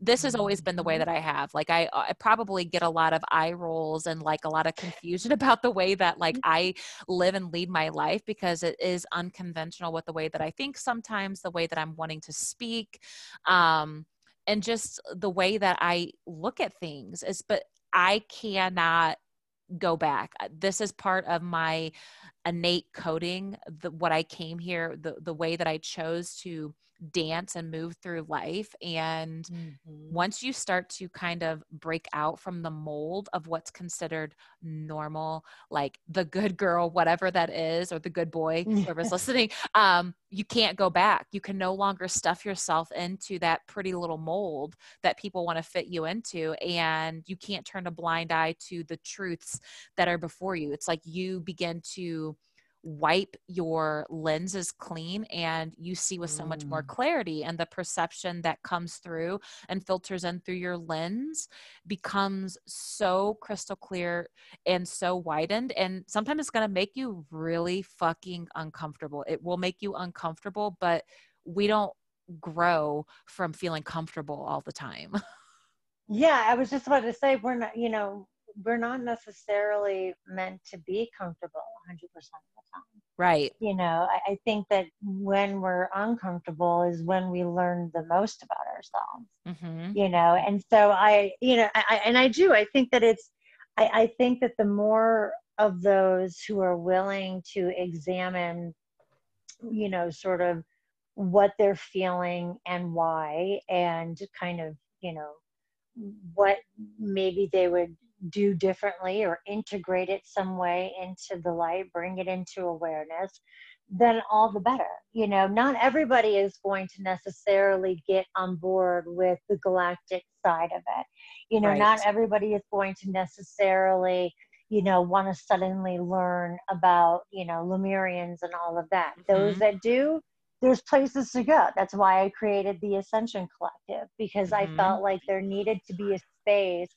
this has always been the way mm-hmm. that I have. Like I, I probably get a lot of eye rolls and like a lot of confusion about the way that like mm-hmm. I live and lead my life because it is unconventional with the way that I think sometimes, the way that I'm wanting to speak, um, and just the way that I look at things is. But I cannot go back. Uh, this is part of my innate coding. The, what I came here, the the way that I chose to dance and move through life. And mm-hmm. once you start to kind of break out from the mold of what's considered normal, like the good girl, whatever that is, or the good boy, whoever's listening, um, you can't go back. You can no longer stuff yourself into that pretty little mold that people want to fit you into. And you can't turn a blind eye to the truths that are before you. It's like you begin to wipe your lenses clean and you see with so much more mm. clarity and the perception that comes through and filters in through your lens becomes so crystal clear and so widened and sometimes it's going to make you really fucking uncomfortable it will make you uncomfortable but we don't grow from feeling comfortable all the time yeah i was just about to say we're not you know we're not necessarily meant to be comfortable 100% of the time. Right. You know, I, I, think that when we're uncomfortable is when we learn the most about ourselves. Mm-hmm. You know, and so I, you know, I, and I do. I think that it's. I, I think that the more of those who are willing to examine, you know, sort of what they're feeling and why, and kind of, you know, what maybe they would do differently or integrate it some way into the light, bring it into awareness, then all the better. You know, not everybody is going to necessarily get on board with the galactic side of it. You know, right. not everybody is going to necessarily, you know, want to suddenly learn about, you know, Lemurians and all of that. Mm-hmm. Those that do, there's places to go. That's why I created the Ascension Collective because mm-hmm. I felt like there needed to be a space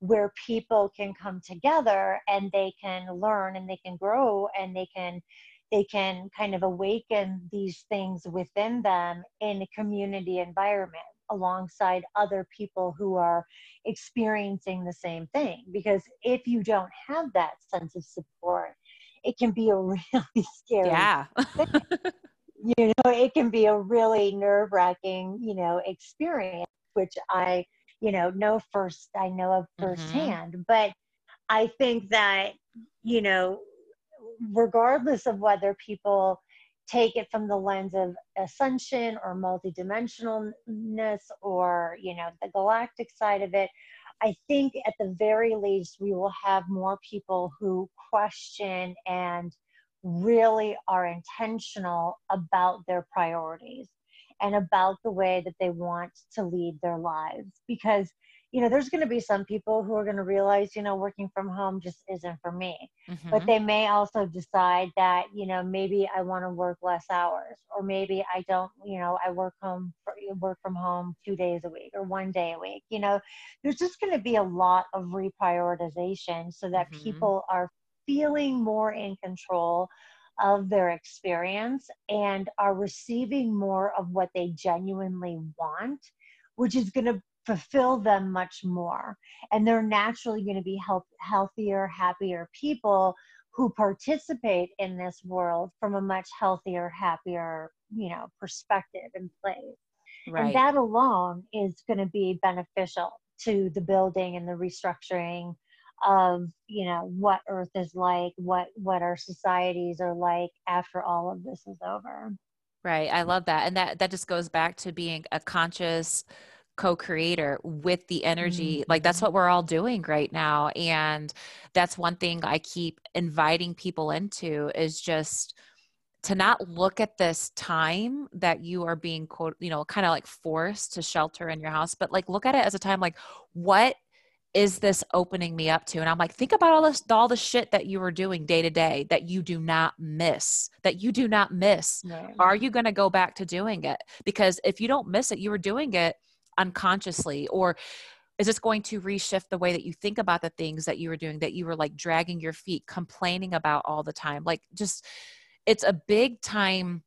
where people can come together and they can learn and they can grow and they can they can kind of awaken these things within them in a community environment alongside other people who are experiencing the same thing. Because if you don't have that sense of support it can be a really scary yeah. you know it can be a really nerve-wracking you know experience which i you know know first i know of mm-hmm. firsthand mm-hmm. but i think that you know regardless of whether people take it from the lens of ascension or multidimensionalness or you know the galactic side of it i think at the very least we will have more people who question and really are intentional about their priorities and about the way that they want to lead their lives because you know there's going to be some people who are going to realize you know working from home just isn't for me mm-hmm. but they may also decide that you know maybe i want to work less hours or maybe i don't you know i work home for, work from home two days a week or one day a week you know there's just going to be a lot of reprioritization so that mm-hmm. people are feeling more in control of their experience and are receiving more of what they genuinely want, which is going to fulfill them much more. And they're naturally going to be health, healthier, happier people who participate in this world from a much healthier, happier, you know, perspective and place. Right. And that alone is going to be beneficial to the building and the restructuring of you know what earth is like what what our societies are like after all of this is over right i love that and that that just goes back to being a conscious co-creator with the energy mm-hmm. like that's what we're all doing right now and that's one thing i keep inviting people into is just to not look at this time that you are being quote you know kind of like forced to shelter in your house but like look at it as a time like what is this opening me up to? And I'm like, think about all this, all the shit that you were doing day to day that you do not miss, that you do not miss. Are you going to go back to doing it? Because if you don't miss it, you were doing it unconsciously or is this going to reshift the way that you think about the things that you were doing that you were like dragging your feet complaining about all the time like just it's a big time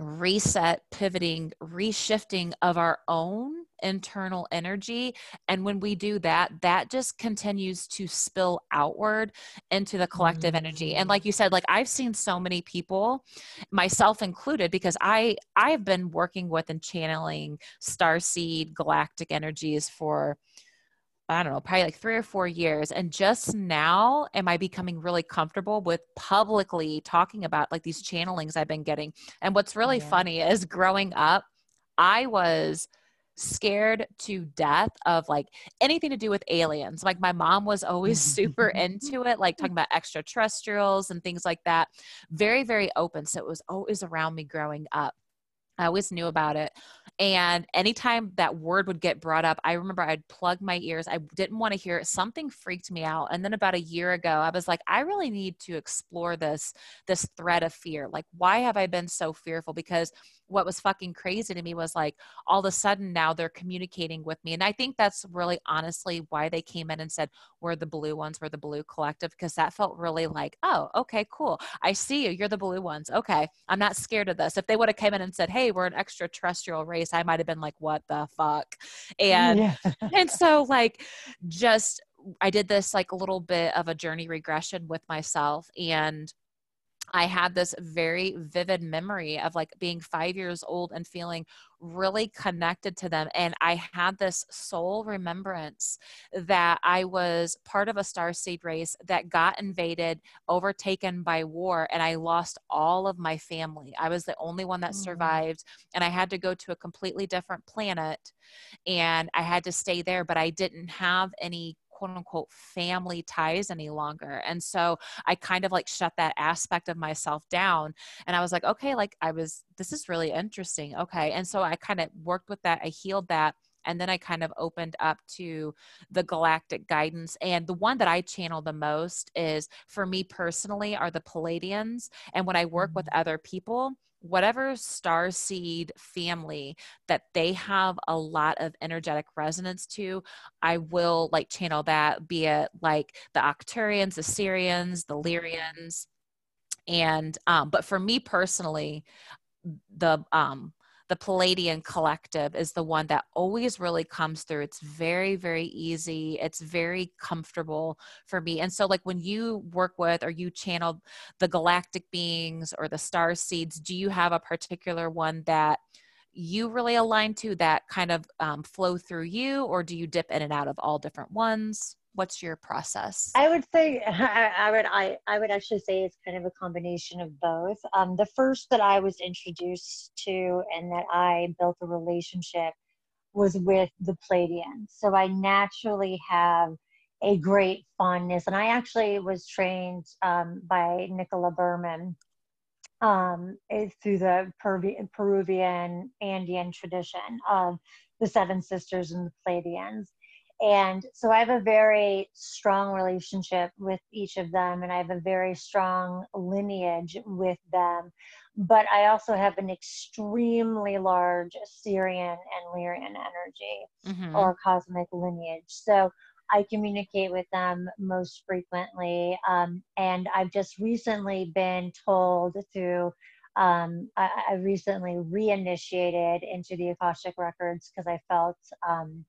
reset pivoting reshifting of our own internal energy. And when we do that, that just continues to spill outward into the collective mm-hmm. energy. And like you said, like I've seen so many people, myself included, because I I've been working with and channeling star seed galactic energies for I don't know, probably like three or four years. And just now am I becoming really comfortable with publicly talking about like these channelings I've been getting. And what's really yeah. funny is growing up, I was scared to death of like anything to do with aliens. Like my mom was always mm-hmm. super into it, like talking about extraterrestrials and things like that. Very, very open. So it was always around me growing up. I always knew about it. And anytime that word would get brought up, I remember I'd plug my ears. I didn't want to hear it. Something freaked me out. And then about a year ago, I was like, I really need to explore this this thread of fear. Like, why have I been so fearful? Because what was fucking crazy to me was like all of a sudden now they're communicating with me. And I think that's really honestly why they came in and said, We're the blue ones, we're the blue collective, because that felt really like, oh, okay, cool. I see you. You're the blue ones. Okay. I'm not scared of this. If they would have come in and said, Hey, we're an extraterrestrial race, I might have been like, What the fuck? Mm, and yeah. and so like just I did this like a little bit of a journey regression with myself and I had this very vivid memory of like being five years old and feeling really connected to them. And I had this soul remembrance that I was part of a star seed race that got invaded, overtaken by war, and I lost all of my family. I was the only one that mm. survived, and I had to go to a completely different planet and I had to stay there, but I didn't have any quote unquote family ties any longer. And so I kind of like shut that aspect of myself down. And I was like, okay, like I was, this is really interesting. Okay. And so I kind of worked with that. I healed that. and then I kind of opened up to the galactic guidance. And the one that I channel the most is for me personally are the Pleiadians. And when I work with mm-hmm. other people, whatever star seed family that they have a lot of energetic resonance to, I will like channel that, be it like the Arcturians, the Sirians, the Lyrians. And um, but for me personally, the um the Pleiadian collective is the one that always really comes through. It's very, very easy. It's very comfortable for me. And so, like when you work with or you channel the galactic beings or the star seeds, do you have a particular one that you really align to that kind of um, flow through you, or do you dip in and out of all different ones? What's your process? I would say I, I, would I, I would actually say it's kind of a combination of both. Um, the first that i was introduced to and that i built a relationship was with the pleiadians. So i naturally have a great fondness and i actually was trained um, by nicola berman um, through the peruvian andean tradition of the seven sisters and the pleiadians and so I have a very strong relationship with each of them, and I have a very strong lineage with them. But I also have an extremely large Sirian and Lyrian energy mm-hmm. or cosmic lineage. So I communicate with them most frequently. Um, and I've just recently been told through um, I, I, recently reinitiated into the Akashic Records because I felt um,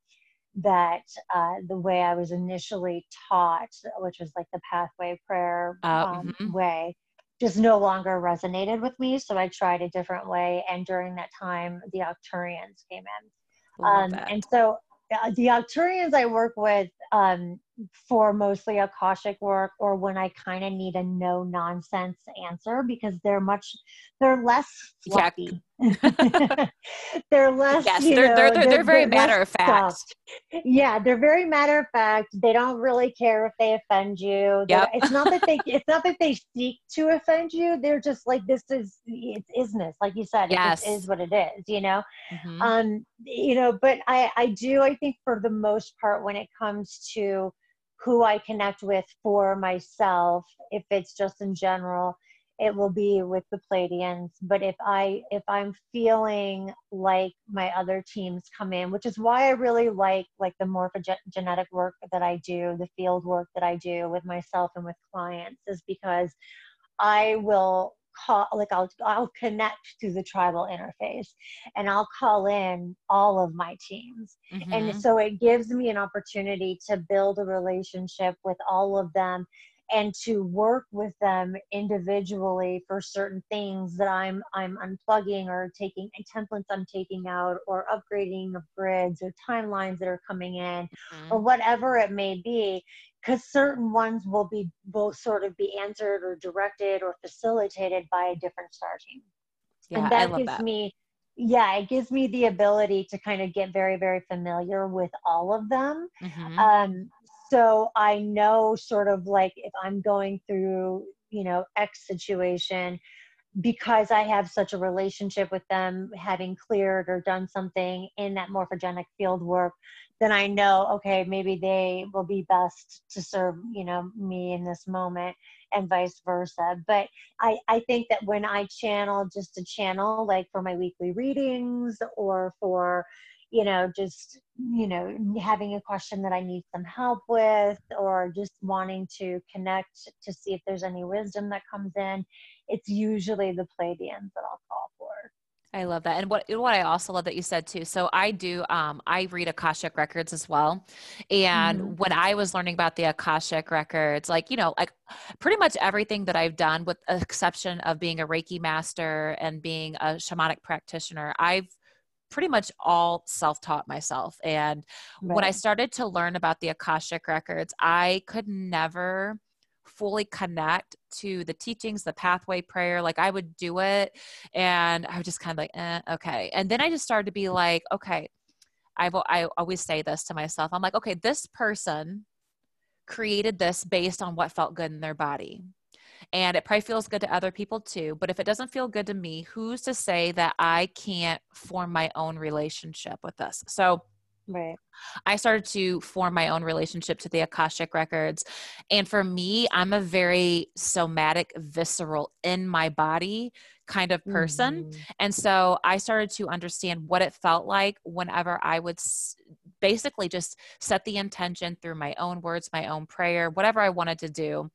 that uh, the way I was initially taught, which was like the pathway prayer uh, um, mm-hmm. way, just no longer resonated with me. So I tried a different way. And during that time, the Arcturians came in. Um, and so uh, the Arcturians I work with um, for mostly Akashic work or when I kind of need a no nonsense answer because they're much, they're less fluffy. Yeah. they're less. Yes, they're, know, they're, they're, they're, very matter of fact. Yeah, they're very matter of fact. They don't really care if they offend you. Yep. It's not that they. it's not that they seek to offend you. They're just like this is it's isness, like you said. Yes. It is what it is. You know, mm-hmm. um, you know. But I I do I think for the most part when it comes to who I connect with for myself, if it's just in general, it will be with the Pleiadians. But if I if I'm feeling like my other teams come in, which is why I really like like the morphogenetic work that I do, the field work that I do with myself and with clients, is because I will call like I'll I'll connect to the tribal interface and I'll call in all of my teams. Mm-hmm. And so it gives me an opportunity to build a relationship with all of them and to work with them individually for certain things that I'm I'm unplugging or taking and templates I'm taking out or upgrading of grids or timelines that are coming in mm-hmm. or whatever it may be because certain ones will be will sort of be answered or directed or facilitated by a different star team yeah, and that gives that. me yeah it gives me the ability to kind of get very very familiar with all of them mm-hmm. um, so i know sort of like if i'm going through you know x situation because I have such a relationship with them, having cleared or done something in that morphogenic field work, then I know, okay, maybe they will be best to serve, you know, me in this moment and vice versa. But I, I think that when I channel just a channel, like for my weekly readings or for, you know, just, you know, having a question that I need some help with or just wanting to connect to see if there's any wisdom that comes in, it's usually the Pleiadians that I'll call for. I love that. And what what I also love that you said too. So I do um I read Akashic records as well. And mm-hmm. when I was learning about the Akashic records, like, you know, like pretty much everything that I've done with exception of being a Reiki master and being a shamanic practitioner, I've pretty much all self-taught myself. And right. when I started to learn about the Akashic records, I could never fully connect to the teachings, the pathway prayer. Like I would do it and I was just kind of like, eh, okay. And then I just started to be like, okay, I've, I always say this to myself. I'm like, okay, this person created this based on what felt good in their body. And it probably feels good to other people too. But if it doesn't feel good to me, who's to say that I can't form my own relationship with this? So Right. I started to form my own relationship to the Akashic records. And for me, I'm a very somatic, visceral, in my body kind of person. Mm-hmm. And so I started to understand what it felt like whenever I would s- basically just set the intention through my own words, my own prayer, whatever I wanted to do.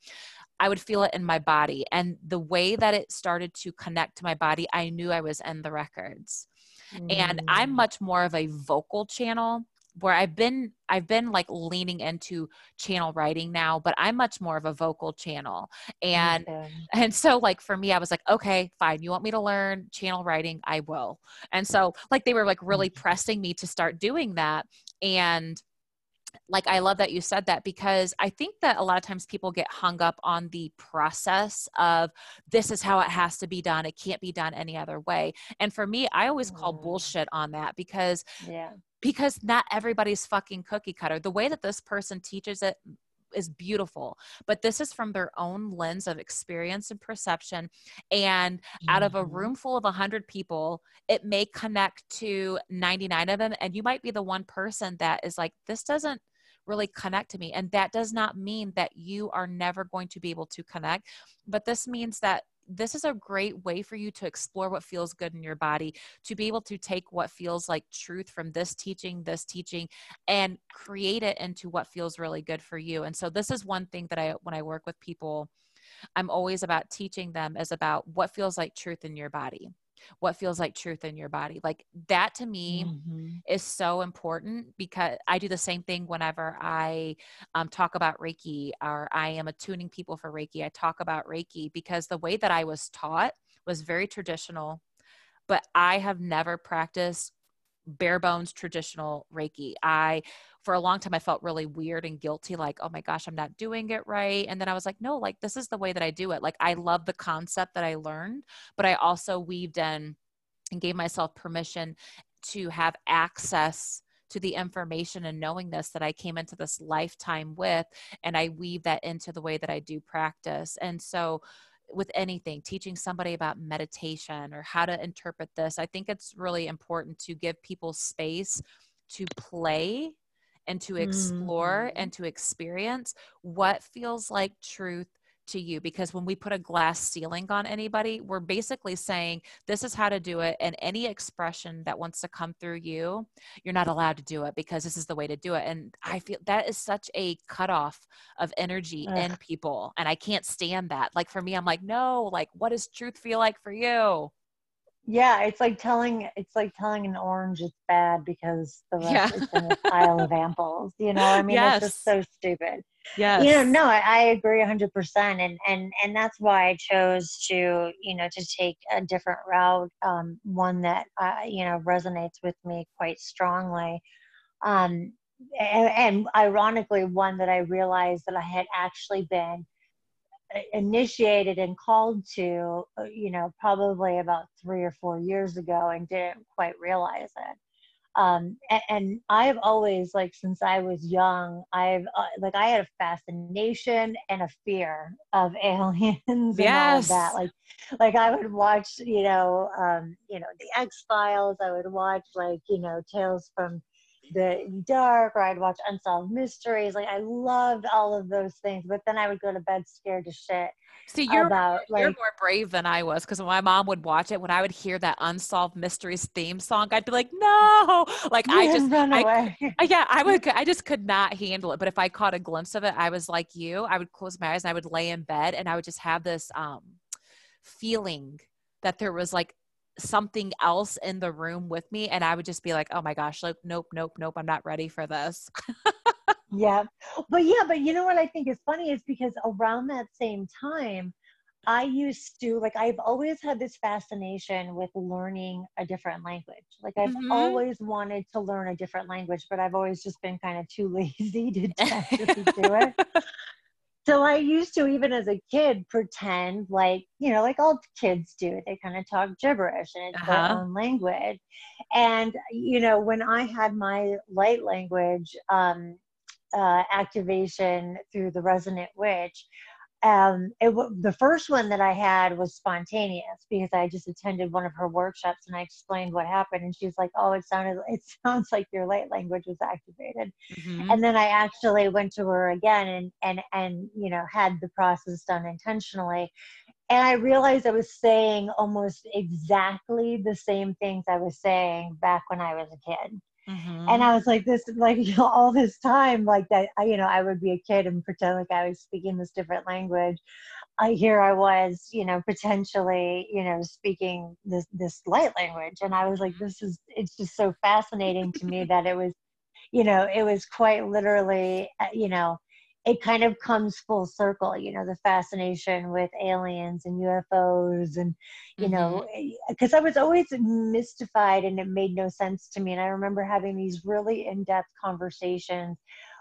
I would feel it in my body. And the way that it started to connect to my body, I knew I was in the records. Mm. And I'm mm. much more of a vocal channel where I've been I've been like leaning into channel writing now, but I'm much more of a vocal channel. And okay. and so like for me I was like, okay, fine. You want me to learn channel writing? I will. And so like they were like really mm. pressing me to start doing that and like I love that you said that because I think that a lot of times people get hung up on the process of this is how it has to be done. It can't be done any other way. And for me, I always call mm. bullshit on that because yeah because not everybody's fucking cookie cutter. The way that this person teaches it is beautiful, but this is from their own lens of experience and perception. And out of a mm-hmm. room full of 100 people, it may connect to 99 of them. And you might be the one person that is like, this doesn't really connect to me. And that does not mean that you are never going to be able to connect, but this means that this is a great way for you to explore what feels good in your body, to be able to take what feels like truth from this teaching, this teaching, and create it into what feels really good for you. And so, this is one thing that I, when I work with people, I'm always about teaching them is about what feels like truth in your body what feels like truth in your body. Like that to me mm-hmm. is so important because I do the same thing whenever I um, talk about Reiki or I am attuning people for Reiki. I talk about Reiki because the way that I was taught was very traditional, but I have never practiced bare bones traditional Reiki. I, for a long time, I felt really weird and guilty, like, oh my gosh, I'm not doing it right. And then I was like, no, like, this is the way that I do it. Like, I love the concept that I learned, but I also weaved in and gave myself permission to have access to the information and knowing this that I came into this lifetime with. And I weave that into the way that I do practice. And so, with anything, teaching somebody about meditation or how to interpret this, I think it's really important to give people space to play and to explore mm-hmm. and to experience what feels like truth to you because when we put a glass ceiling on anybody, we're basically saying this is how to do it. And any expression that wants to come through you, you're not allowed to do it because this is the way to do it. And I feel that is such a cutoff of energy Ugh. in people. And I can't stand that. Like for me, I'm like, no, like what does truth feel like for you? Yeah, it's like telling it's like telling an orange it's bad because the rest yeah. is in a pile of apples. You know, I mean, yes. it's just so stupid. Yeah. You know, no, I, I agree hundred percent. And, and, and that's why I chose to, you know, to take a different route. Um, one that, uh, you know, resonates with me quite strongly. Um, and, and ironically, one that I realized that I had actually been initiated and called to, uh, you know, probably about three or four years ago and didn't quite realize it um, and, and, I've always like since I was young, I've uh, like I had a fascination and a fear of aliens and yes. all of that. Like, like I would watch, you know, um, you know, the X Files. I would watch like you know Tales from the dark or I'd watch unsolved mysteries. Like I loved all of those things, but then I would go to bed scared to shit. See, you're about, like, you're more brave than I was because my mom would watch it when I would hear that unsolved mysteries theme song, I'd be like, no, like I just run away. I, yeah, I would, I just could not handle it. But if I caught a glimpse of it, I was like you. I would close my eyes and I would lay in bed and I would just have this um feeling that there was like something else in the room with me and i would just be like oh my gosh like nope nope nope i'm not ready for this. Yeah. But yeah but you know what i think is funny is because around that same time i used to like i've always had this fascination with learning a different language. Like i've mm-hmm. always wanted to learn a different language but i've always just been kind of too lazy to actually do it so I used to, even as a kid, pretend like, you know, like all kids do. They kind of talk gibberish and it's uh-huh. their own language. And, you know, when I had my light language um, uh, activation through the resonant witch, um, it the first one that I had was spontaneous because I just attended one of her workshops and I explained what happened, and she's like, "Oh, it sounded it sounds like your light language was activated." Mm-hmm. And then I actually went to her again and and and you know had the process done intentionally, and I realized I was saying almost exactly the same things I was saying back when I was a kid. Mm-hmm. And I was like, this, like, all this time, like that, I, you know, I would be a kid and pretend like I was speaking this different language. I here I was, you know, potentially, you know, speaking this this light language, and I was like, this is, it's just so fascinating to me that it was, you know, it was quite literally, uh, you know, it kind of comes full circle you know the fascination with aliens and ufos and you mm-hmm. know because i was always mystified and it made no sense to me and i remember having these really in-depth conversations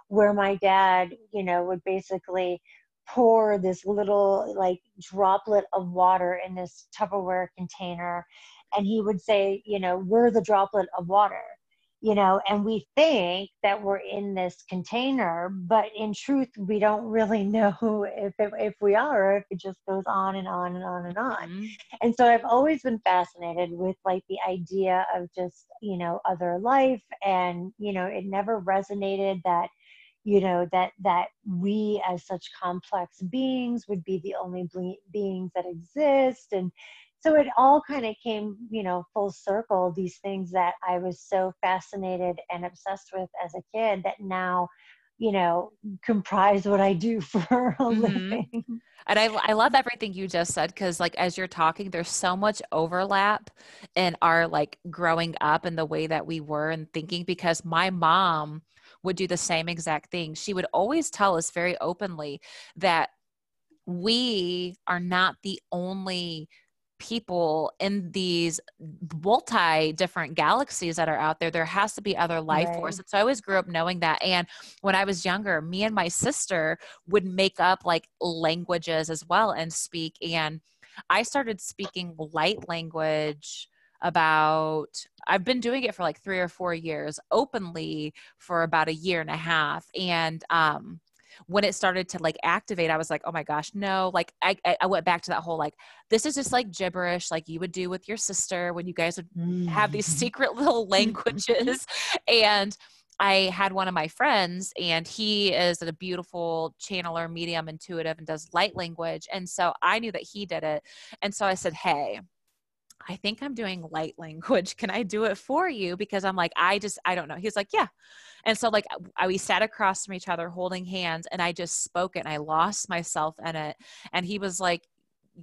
where my dad you know would basically pour this little like droplet of water in this tupperware container and he would say you know we're the droplet of water you know, and we think that we're in this container, but in truth, we don't really know if it, if we are, if it just goes on and on and on and on. Mm-hmm. And so I've always been fascinated with like the idea of just you know other life, and you know, it never resonated that you know that that we as such complex beings would be the only ble- beings that exist and so it all kind of came you know full circle these things that i was so fascinated and obsessed with as a kid that now you know comprise what i do for a mm-hmm. living and I, I love everything you just said because like as you're talking there's so much overlap in our like growing up and the way that we were and thinking because my mom would do the same exact thing she would always tell us very openly that we are not the only people in these multi different galaxies that are out there there has to be other life right. force and so i always grew up knowing that. And when i was younger me and my sister would make up like languages as well and speak. And i started speaking light language about I've been doing it for like 3 or 4 years openly for about a year and a half. And um when it started to like activate, I was like, oh my gosh, no. Like I, I went back to that whole like, this is just like gibberish, like you would do with your sister when you guys would have these mm. secret little languages. and I had one of my friends, and he is a beautiful channeler, medium, intuitive, and does light language. And so I knew that he did it. And so I said, Hey, I think I'm doing light language. Can I do it for you? Because I'm like, I just, I don't know. He's like, yeah. And so like I, we sat across from each other holding hands and I just spoke it and I lost myself in it. And he was like,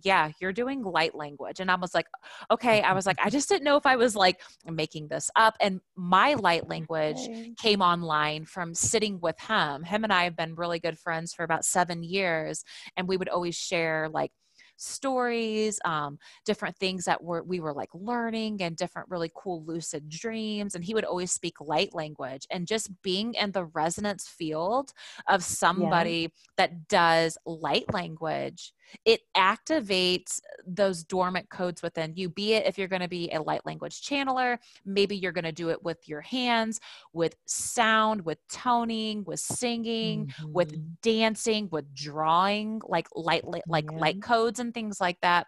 yeah, you're doing light language. And I was like, okay. I was like, I just didn't know if I was like making this up. And my light language okay. came online from sitting with him. Him and I have been really good friends for about seven years. And we would always share like stories, um, different things that were we were like learning, and different really cool lucid dreams. And he would always speak light language, and just being in the resonance field of somebody yeah. that does light language it activates those dormant codes within you be it if you're going to be a light language channeler maybe you're going to do it with your hands with sound with toning with singing mm-hmm. with dancing with drawing like light like yeah. light codes and things like that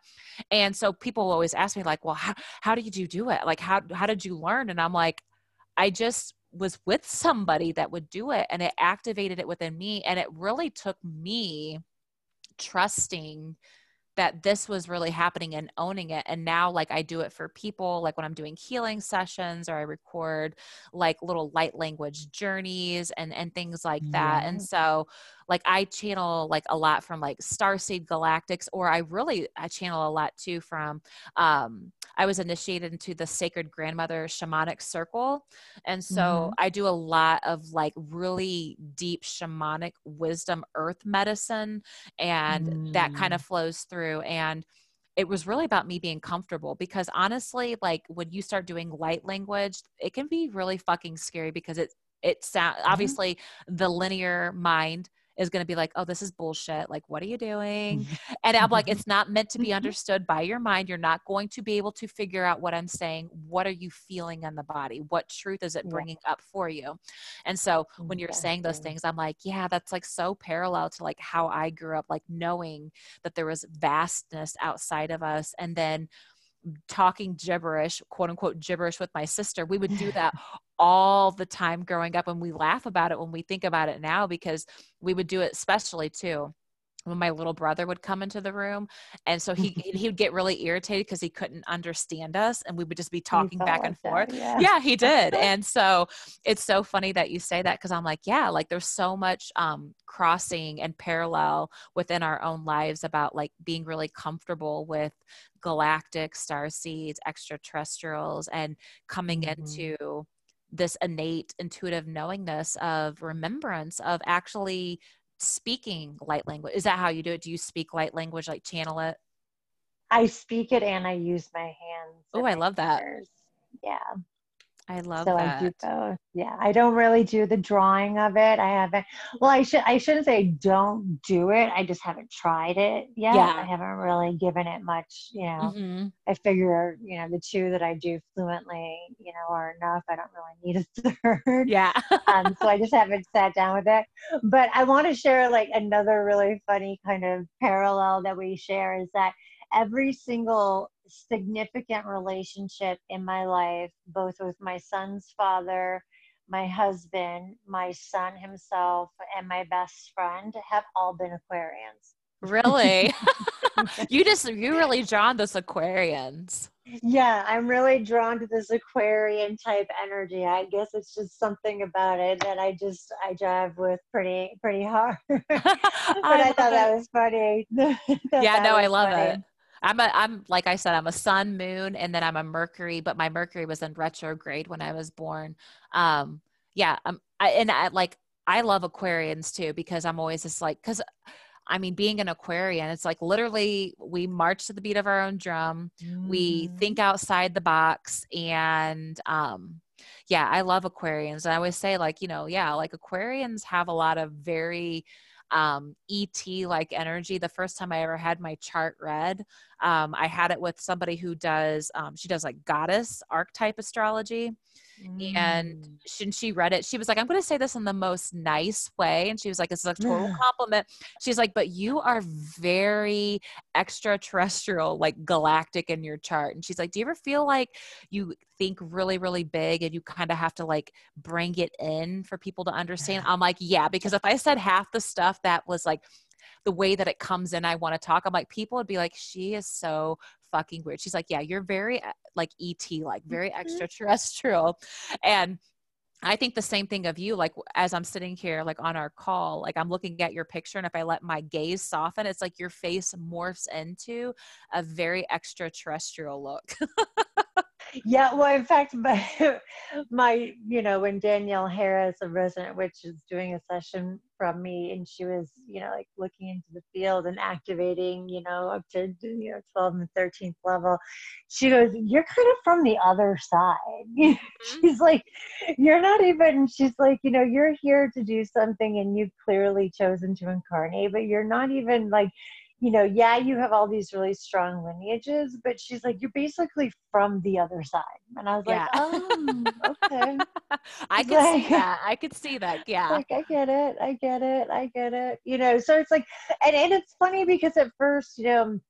and so people always ask me like well how, how did you do it like how, how did you learn and i'm like i just was with somebody that would do it and it activated it within me and it really took me trusting that this was really happening and owning it. And now like i do it for people like when i'm doing healing sessions or i record like little light language journeys and and things like that. And so like I channel like a lot from like Starseed Galactics, or I really I channel a lot too from um I was initiated into the Sacred Grandmother Shamanic Circle. And so mm-hmm. I do a lot of like really deep shamanic wisdom earth medicine and mm. that kind of flows through and it was really about me being comfortable because honestly like when you start doing light language it can be really fucking scary because it it sound mm-hmm. obviously the linear mind is going to be like, oh, this is bullshit. Like, what are you doing? and I'm like, it's not meant to be understood by your mind. You're not going to be able to figure out what I'm saying. What are you feeling in the body? What truth is it bringing yeah. up for you? And so when you're saying those things, I'm like, yeah, that's like so parallel to like how I grew up, like knowing that there was vastness outside of us. And then talking gibberish, quote unquote gibberish with my sister. We would do that all the time growing up and we laugh about it when we think about it now because we would do it especially too when my little brother would come into the room and so he he would get really irritated because he couldn't understand us and we would just be talking back like and that, forth yeah. yeah. he did and so it's so funny that you say that because i'm like yeah like there's so much um crossing and parallel within our own lives about like being really comfortable with galactic star seeds extraterrestrials and coming mm-hmm. into this innate intuitive knowingness of remembrance of actually speaking light language. Is that how you do it? Do you speak light language, like channel it? I speak it and I use my hands. Oh, I love that. Yeah. I love so that. I do both. Yeah, I don't really do the drawing of it. I haven't. Well, I should. I shouldn't say don't do it. I just haven't tried it yet. Yeah. I haven't really given it much. You know, mm-hmm. I figure you know the two that I do fluently, you know, are enough. I don't really need a third. Yeah. um, so I just haven't sat down with it. But I want to share like another really funny kind of parallel that we share is that every single significant relationship in my life, both with my son's father, my husband, my son himself, and my best friend, have all been Aquarians. Really? you just, you really drawn this Aquarians. Yeah, I'm really drawn to this Aquarian type energy. I guess it's just something about it that I just I drive with pretty pretty hard. but I, I thought that was funny. yeah, no, I love funny. it. I'm a I'm like I said, I'm a sun, moon, and then I'm a Mercury, but my Mercury was in retrograde when I was born. Um, yeah, um, I, and I like I love Aquarians too because I'm always just like because I mean, being an Aquarian, it's like literally we march to the beat of our own drum. Mm. We think outside the box, and um, yeah, I love Aquarians. And I always say, like, you know, yeah, like Aquarians have a lot of very um, ET like energy. The first time I ever had my chart read, um, I had it with somebody who does, um, she does like goddess archetype astrology. Mm. And she, she read it. She was like, I'm going to say this in the most nice way. And she was like, This is a total compliment. She's like, But you are very extraterrestrial, like galactic in your chart. And she's like, Do you ever feel like you think really, really big and you kind of have to like bring it in for people to understand? I'm like, Yeah, because if I said half the stuff that was like, the way that it comes in, I want to talk. I'm like, people would be like, she is so fucking weird. She's like, yeah, you're very uh, like ET, like very mm-hmm. extraterrestrial. And I think the same thing of you, like as I'm sitting here, like on our call, like I'm looking at your picture, and if I let my gaze soften, it's like your face morphs into a very extraterrestrial look. yeah well in fact my my you know when danielle harris a resident witch is doing a session from me and she was you know like looking into the field and activating you know up to you know 12 and 13th level she goes you're kind of from the other side mm-hmm. she's like you're not even she's like you know you're here to do something and you've clearly chosen to incarnate but you're not even like you know, yeah, you have all these really strong lineages, but she's like, you're basically from the other side. And I was yeah. like, oh, okay. I could like, see that. I could see that. Yeah. Like, I get it. I get it. I get it. You know, so it's like, and, and it's funny because at first, you know,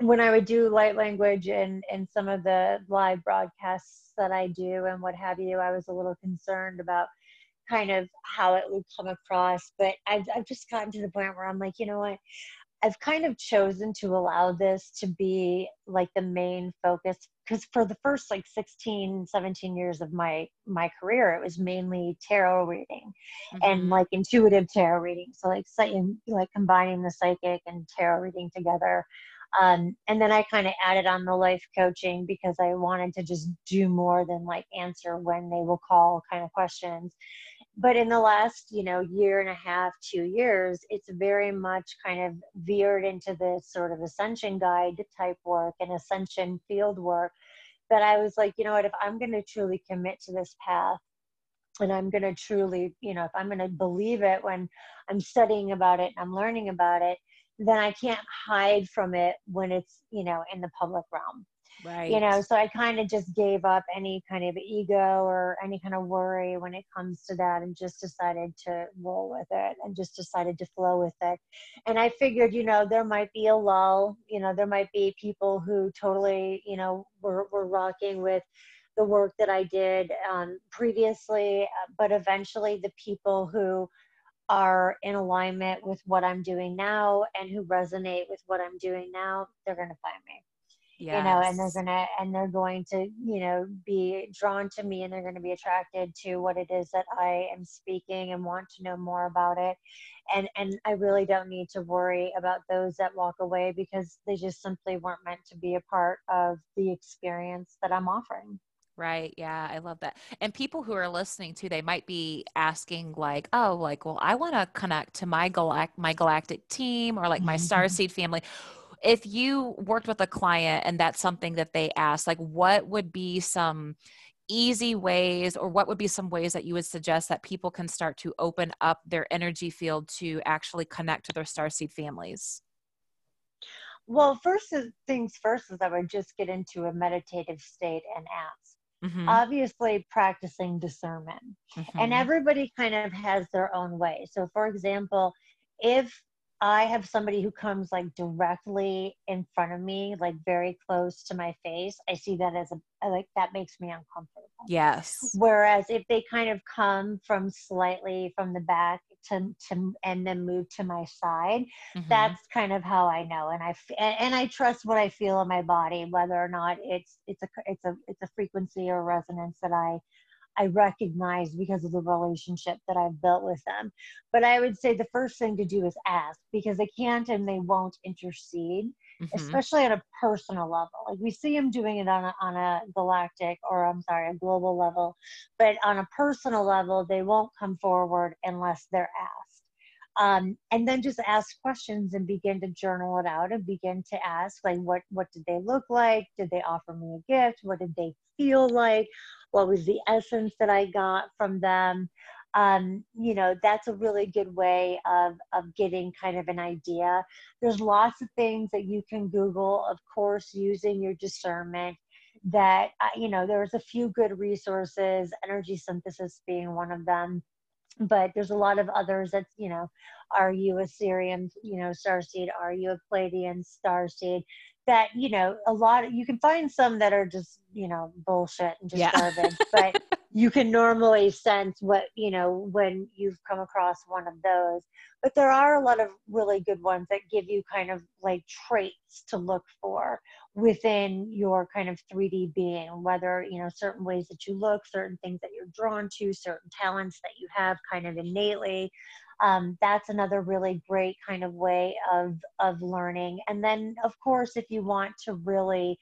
when I would do light language and, and some of the live broadcasts that I do and what have you, I was a little concerned about kind of how it would come across. But I've, I've just gotten to the point where I'm like, you know what? I've kind of chosen to allow this to be like the main focus because for the first like 16 17 years of my my career it was mainly tarot reading mm-hmm. and like intuitive tarot reading. So like like combining the psychic and tarot reading together. Um, and then i kind of added on the life coaching because i wanted to just do more than like answer when they will call kind of questions but in the last you know year and a half two years it's very much kind of veered into this sort of ascension guide type work and ascension field work that i was like you know what if i'm going to truly commit to this path and i'm going to truly you know if i'm going to believe it when i'm studying about it and i'm learning about it then i can't hide from it when it's you know in the public realm right. You know so i kind of just gave up any kind of ego or any kind of worry when it comes to that and just decided to roll with it and just decided to flow with it. And i figured you know there might be a lull you know there might be people who totally you know were, were rocking with the work that i did um, previously uh, but eventually the people who are in alignment with what i'm doing now and who resonate with what i'm doing now they're going to find me yes. you know and they're gonna and they're going to you know be drawn to me and they're going to be attracted to what it is that i am speaking and want to know more about it and and i really don't need to worry about those that walk away because they just simply weren't meant to be a part of the experience that i'm offering Right. Yeah. I love that. And people who are listening too, they might be asking like, oh, like, well, I want to connect to my galact my galactic team or like my mm-hmm. seed family if you worked with a client and that's something that they asked, like what would be some easy ways or what would be some ways that you would suggest that people can start to open up their energy field to actually connect to their starseed families? Well, first things first is I would just get into a meditative state and ask. Mm-hmm. Obviously, practicing discernment. Mm-hmm. And everybody kind of has their own way. So, for example, if I have somebody who comes like directly in front of me, like very close to my face. I see that as a like that makes me uncomfortable. Yes. Whereas if they kind of come from slightly from the back to to and then move to my side, mm-hmm. that's kind of how I know. And I and, and I trust what I feel in my body, whether or not it's it's a it's a it's a frequency or resonance that I I recognize because of the relationship that I've built with them. But I would say the first thing to do is ask because they can't and they won't intercede, mm-hmm. especially at a personal level. Like we see them doing it on a, on a galactic or I'm sorry, a global level, but on a personal level, they won't come forward unless they're asked. Um, and then just ask questions and begin to journal it out and begin to ask like what what did they look like did they offer me a gift what did they feel like what was the essence that I got from them. Um, you know, that's a really good way of, of getting kind of an idea. There's lots of things that you can Google, of course, using your discernment that, uh, you know, there's a few good resources, energy synthesis being one of them but there's a lot of others that you know are you a Sirian you know star seed are you a Pleiadian star seed that you know a lot of, you can find some that are just you know bullshit and just yeah. garbage but you can normally sense what you know when you've come across one of those but there are a lot of really good ones that give you kind of like traits to look for within your kind of 3d being whether you know certain ways that you look certain things that you're drawn to certain talents that you have kind of innately um, that's another really great kind of way of of learning. And then of course if you want to really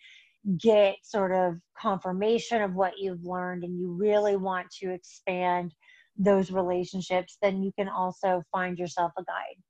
get sort of confirmation of what you've learned and you really want to expand those relationships then you can also find yourself a guide.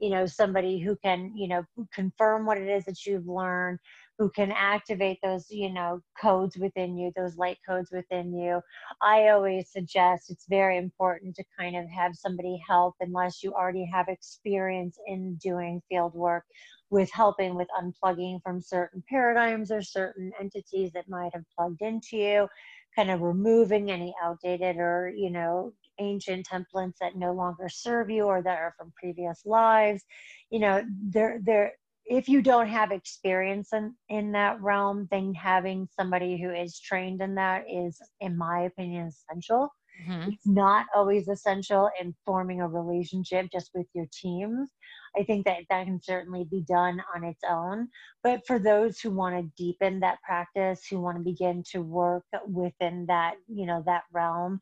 You know somebody who can you know confirm what it is that you've learned who can activate those you know codes within you those light codes within you. I always suggest it's very important to kind of have somebody help unless you already have experience in doing field work with helping with unplugging from certain paradigms or certain entities that might have plugged into you kind of removing any outdated or you know ancient templates that no longer serve you or that are from previous lives. You know there there if you don't have experience in, in that realm, then having somebody who is trained in that is, in my opinion, essential. Mm-hmm. It's not always essential in forming a relationship just with your teams. I think that that can certainly be done on its own. But for those who want to deepen that practice, who want to begin to work within that, you know, that realm,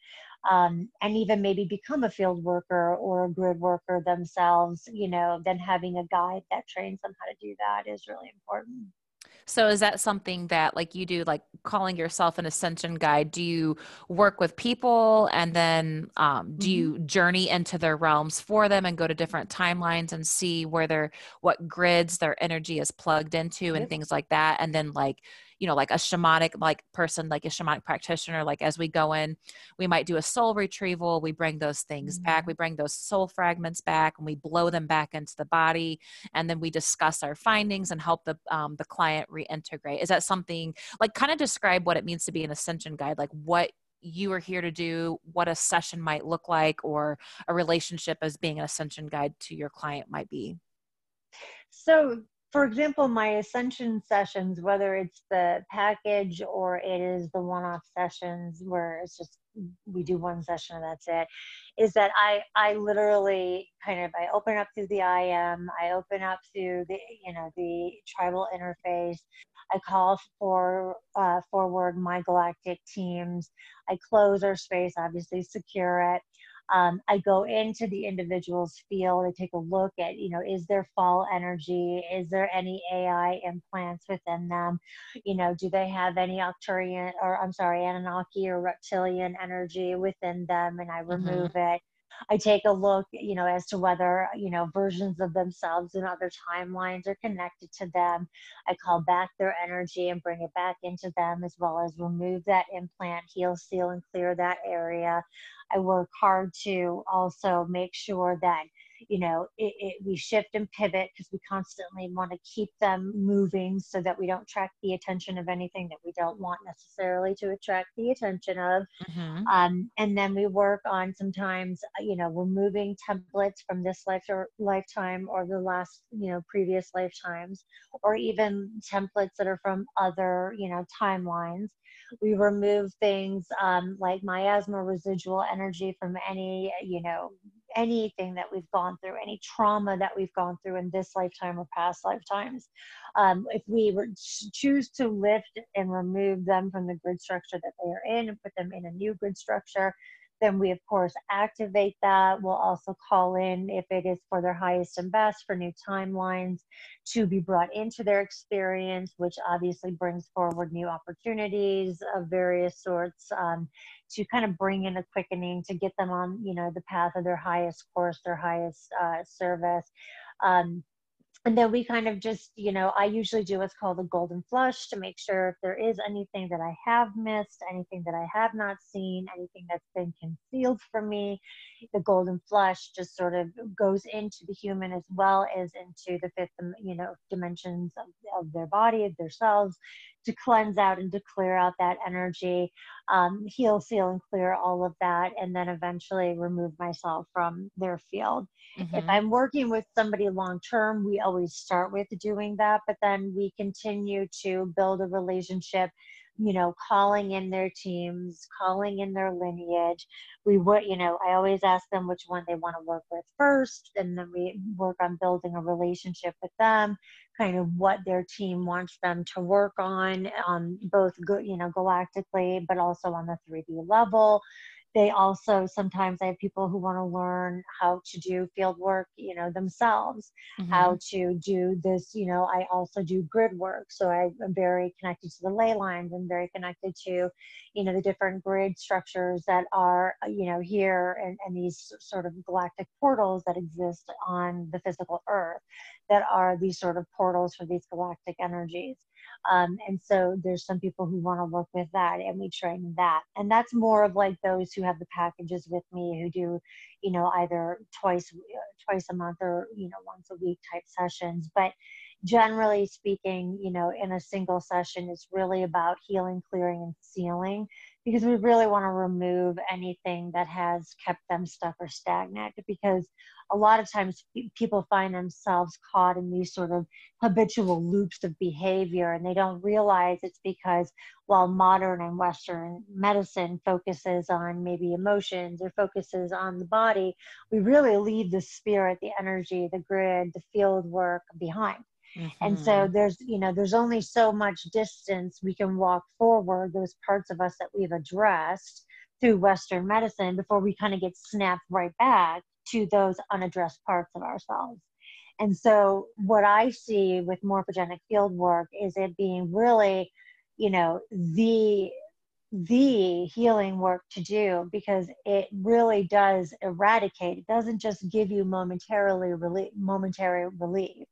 um, and even maybe become a field worker or a grid worker themselves, you know, then having a guide that trains them how to do that is really important. So is that something that like you do like calling yourself an ascension guide? Do you work with people and then um, do mm-hmm. you journey into their realms for them and go to different timelines and see where their what grids their energy is plugged into and yep. things like that and then like you know like a shamanic like person like a shamanic practitioner like as we go in we might do a soul retrieval we bring those things mm-hmm. back we bring those soul fragments back and we blow them back into the body and then we discuss our findings and help the um, the client reintegrate is that something like kind of describe what it means to be an ascension guide like what you are here to do, what a session might look like, or a relationship as being an ascension guide to your client might be? So, for example, my ascension sessions, whether it's the package or it is the one off sessions where it's just we do one session and that's it, is that I, I literally kind of I open up through the IM, I open up through the you know the tribal interface, I call for uh, forward my galactic teams. I close our space, obviously secure it. Um, I go into the individual's field. I take a look at, you know, is there fall energy? Is there any AI implants within them? You know, do they have any Arcturian or I'm sorry, Anunnaki or reptilian energy within them? And I mm-hmm. remove mm-hmm. it. I take a look, you know, as to whether, you know, versions of themselves in other timelines are connected to them. I call back their energy and bring it back into them, as well as remove that implant, heal, seal, and clear that area. I work hard to also make sure that you know it, it, we shift and pivot because we constantly want to keep them moving so that we don't attract the attention of anything that we don't want necessarily to attract the attention of mm-hmm. um, and then we work on sometimes uh, you know removing templates from this life or lifetime or the last you know previous lifetimes or even templates that are from other you know timelines we remove things um, like miasma residual energy from any you know anything that we've gone through, any trauma that we've gone through in this lifetime or past lifetimes. Um, if we were choose to lift and remove them from the grid structure that they are in and put them in a new grid structure, then we of course activate that. We'll also call in if it is for their highest and best for new timelines to be brought into their experience, which obviously brings forward new opportunities of various sorts um, to kind of bring in a quickening to get them on, you know, the path of their highest course, their highest uh, service. Um, and then we kind of just you know i usually do what's called a golden flush to make sure if there is anything that i have missed anything that i have not seen anything that's been concealed from me the golden flush just sort of goes into the human as well as into the fifth you know dimensions of, of their body of their cells to cleanse out and to clear out that energy, um, heal, seal, and clear all of that, and then eventually remove myself from their field. Mm-hmm. If I'm working with somebody long term, we always start with doing that, but then we continue to build a relationship you know, calling in their teams, calling in their lineage. We would, you know, I always ask them which one they want to work with first, and then we work on building a relationship with them, kind of what their team wants them to work on, um, both, you know, galactically, but also on the 3D level they also sometimes i have people who want to learn how to do field work you know themselves mm-hmm. how to do this you know i also do grid work so i'm very connected to the ley lines and very connected to you know the different grid structures that are uh, you know here and, and these sort of galactic portals that exist on the physical earth that are these sort of portals for these galactic energies um, and so there's some people who want to work with that and we train that. And that's more of like those who have the packages with me who do, you know, either twice, twice a month or, you know, once a week type sessions. But generally speaking, you know, in a single session, it's really about healing, clearing, and sealing because we really want to remove anything that has kept them stuck or stagnant because a lot of times people find themselves caught in these sort of habitual loops of behavior and they don't realize it's because while modern and western medicine focuses on maybe emotions or focuses on the body we really leave the spirit the energy the grid the field work behind Mm-hmm. And so there's, you know, there's only so much distance we can walk forward, those parts of us that we've addressed through Western medicine before we kind of get snapped right back to those unaddressed parts of ourselves. And so what I see with morphogenic field work is it being really, you know, the the healing work to do because it really does eradicate it doesn't just give you momentarily relief momentary relief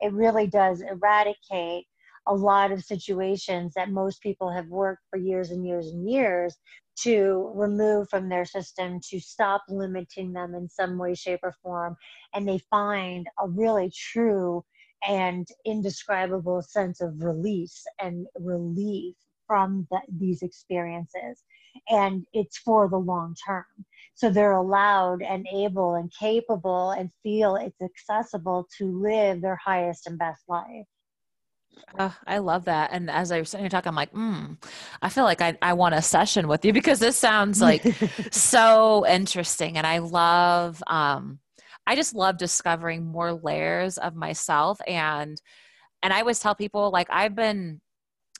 it really does eradicate a lot of situations that most people have worked for years and years and years to remove from their system to stop limiting them in some way shape or form. And they find a really true and indescribable sense of release and relief from the, these experiences. And it's for the long term so they're allowed and able and capable and feel it's accessible to live their highest and best life uh, I love that. And as I was sitting here talking, I'm like, mm, I feel like I, I want a session with you because this sounds like so interesting. And I love, um, I just love discovering more layers of myself. And, and I always tell people like, I've been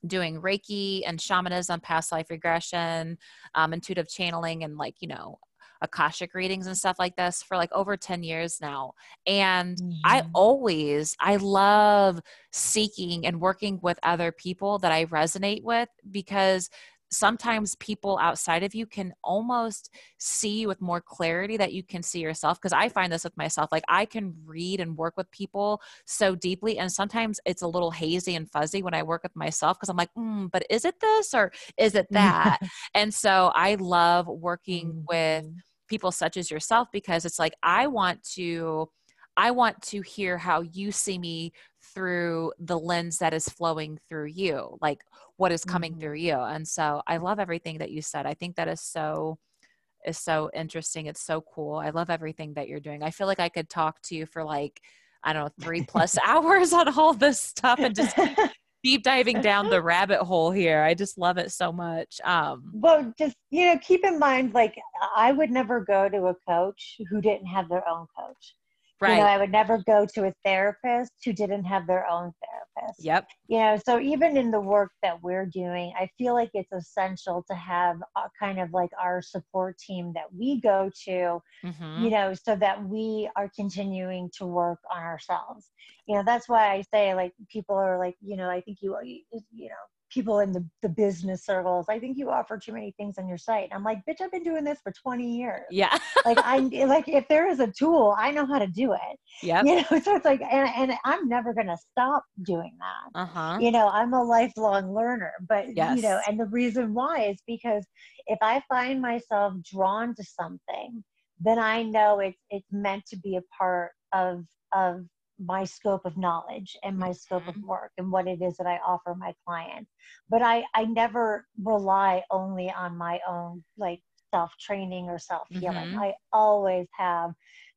doing Reiki and shamanism, past life regression, um, intuitive channeling, and like, you know, akashic readings and stuff like this for like over 10 years now and mm-hmm. i always i love seeking and working with other people that i resonate with because sometimes people outside of you can almost see you with more clarity that you can see yourself because i find this with myself like i can read and work with people so deeply and sometimes it's a little hazy and fuzzy when i work with myself because i'm like mm, but is it this or is it that and so i love working with mm-hmm people such as yourself because it's like I want to I want to hear how you see me through the lens that is flowing through you, like what is coming mm-hmm. through you. And so I love everything that you said. I think that is so is so interesting. It's so cool. I love everything that you're doing. I feel like I could talk to you for like I don't know, three plus hours on all this stuff and just deep diving down the rabbit hole here. I just love it so much. Um, well, just you know, keep in mind, like I would never go to a coach who didn't have their own coach. Right. You know, I would never go to a therapist who didn't have their own therapist. Yep. You know, so even in the work that we're doing, I feel like it's essential to have a kind of like our support team that we go to, mm-hmm. you know, so that we are continuing to work on ourselves. You know, that's why I say like people are like, you know, I think you, you know, people in the, the business circles i think you offer too many things on your site. I'm like bitch i've been doing this for 20 years. Yeah. Like i'm like if there is a tool i know how to do it. Yeah you know so it's like and, and i'm never gonna stop doing that. Uh-huh. you know i'm a lifelong learner but yes. you know and the reason why is because if i find myself drawn to something then i know it's it's meant to be a part of of my scope of knowledge and my scope of mm-hmm. work and what it is that I offer my clients. But I, I never rely only on my own like self training or self healing. Mm-hmm. I always have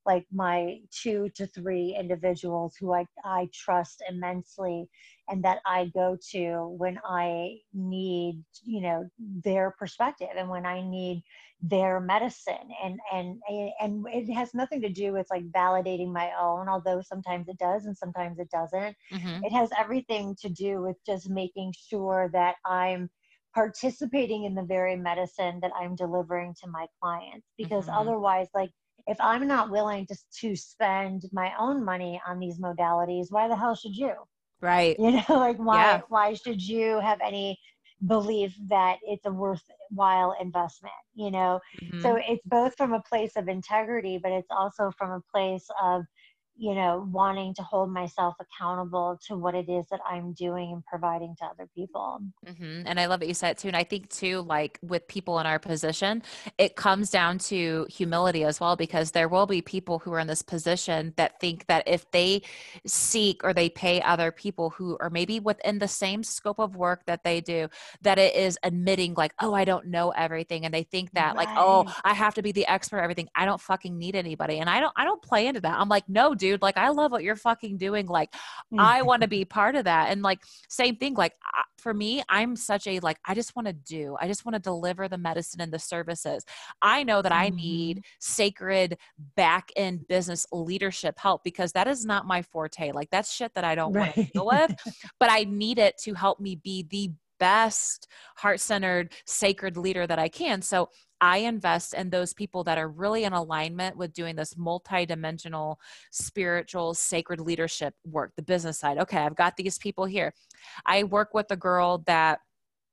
like my two to three individuals who I, I trust immensely and that I go to when I need, you know, their perspective and when I need their medicine and and and it has nothing to do with like validating my own although sometimes it does and sometimes it doesn't mm-hmm. it has everything to do with just making sure that i'm participating in the very medicine that i'm delivering to my clients because mm-hmm. otherwise like if i'm not willing to, to spend my own money on these modalities why the hell should you right you know like why yeah. why should you have any belief that it's a worthwhile investment you know mm-hmm. so it's both from a place of integrity but it's also from a place of you know, wanting to hold myself accountable to what it is that I'm doing and providing to other people. Mm-hmm. And I love what you said it too. And I think too, like with people in our position, it comes down to humility as well, because there will be people who are in this position that think that if they seek or they pay other people who are maybe within the same scope of work that they do, that it is admitting like, oh, I don't know everything. And they think that right. like, oh, I have to be the expert everything. I don't fucking need anybody. And I don't, I don't play into that. I'm like, no, dude, like I love what you're fucking doing. Like mm. I want to be part of that. And like same thing, like for me, I'm such a like I just want to do. I just want to deliver the medicine and the services. I know that I need mm-hmm. sacred back end business leadership help because that is not my forte. Like that's shit that I don't right. want to deal with, but I need it to help me be the best heart centered, sacred leader that I can. So I invest in those people that are really in alignment with doing this multi-dimensional spiritual sacred leadership work, the business side. Okay, I've got these people here. I work with a girl that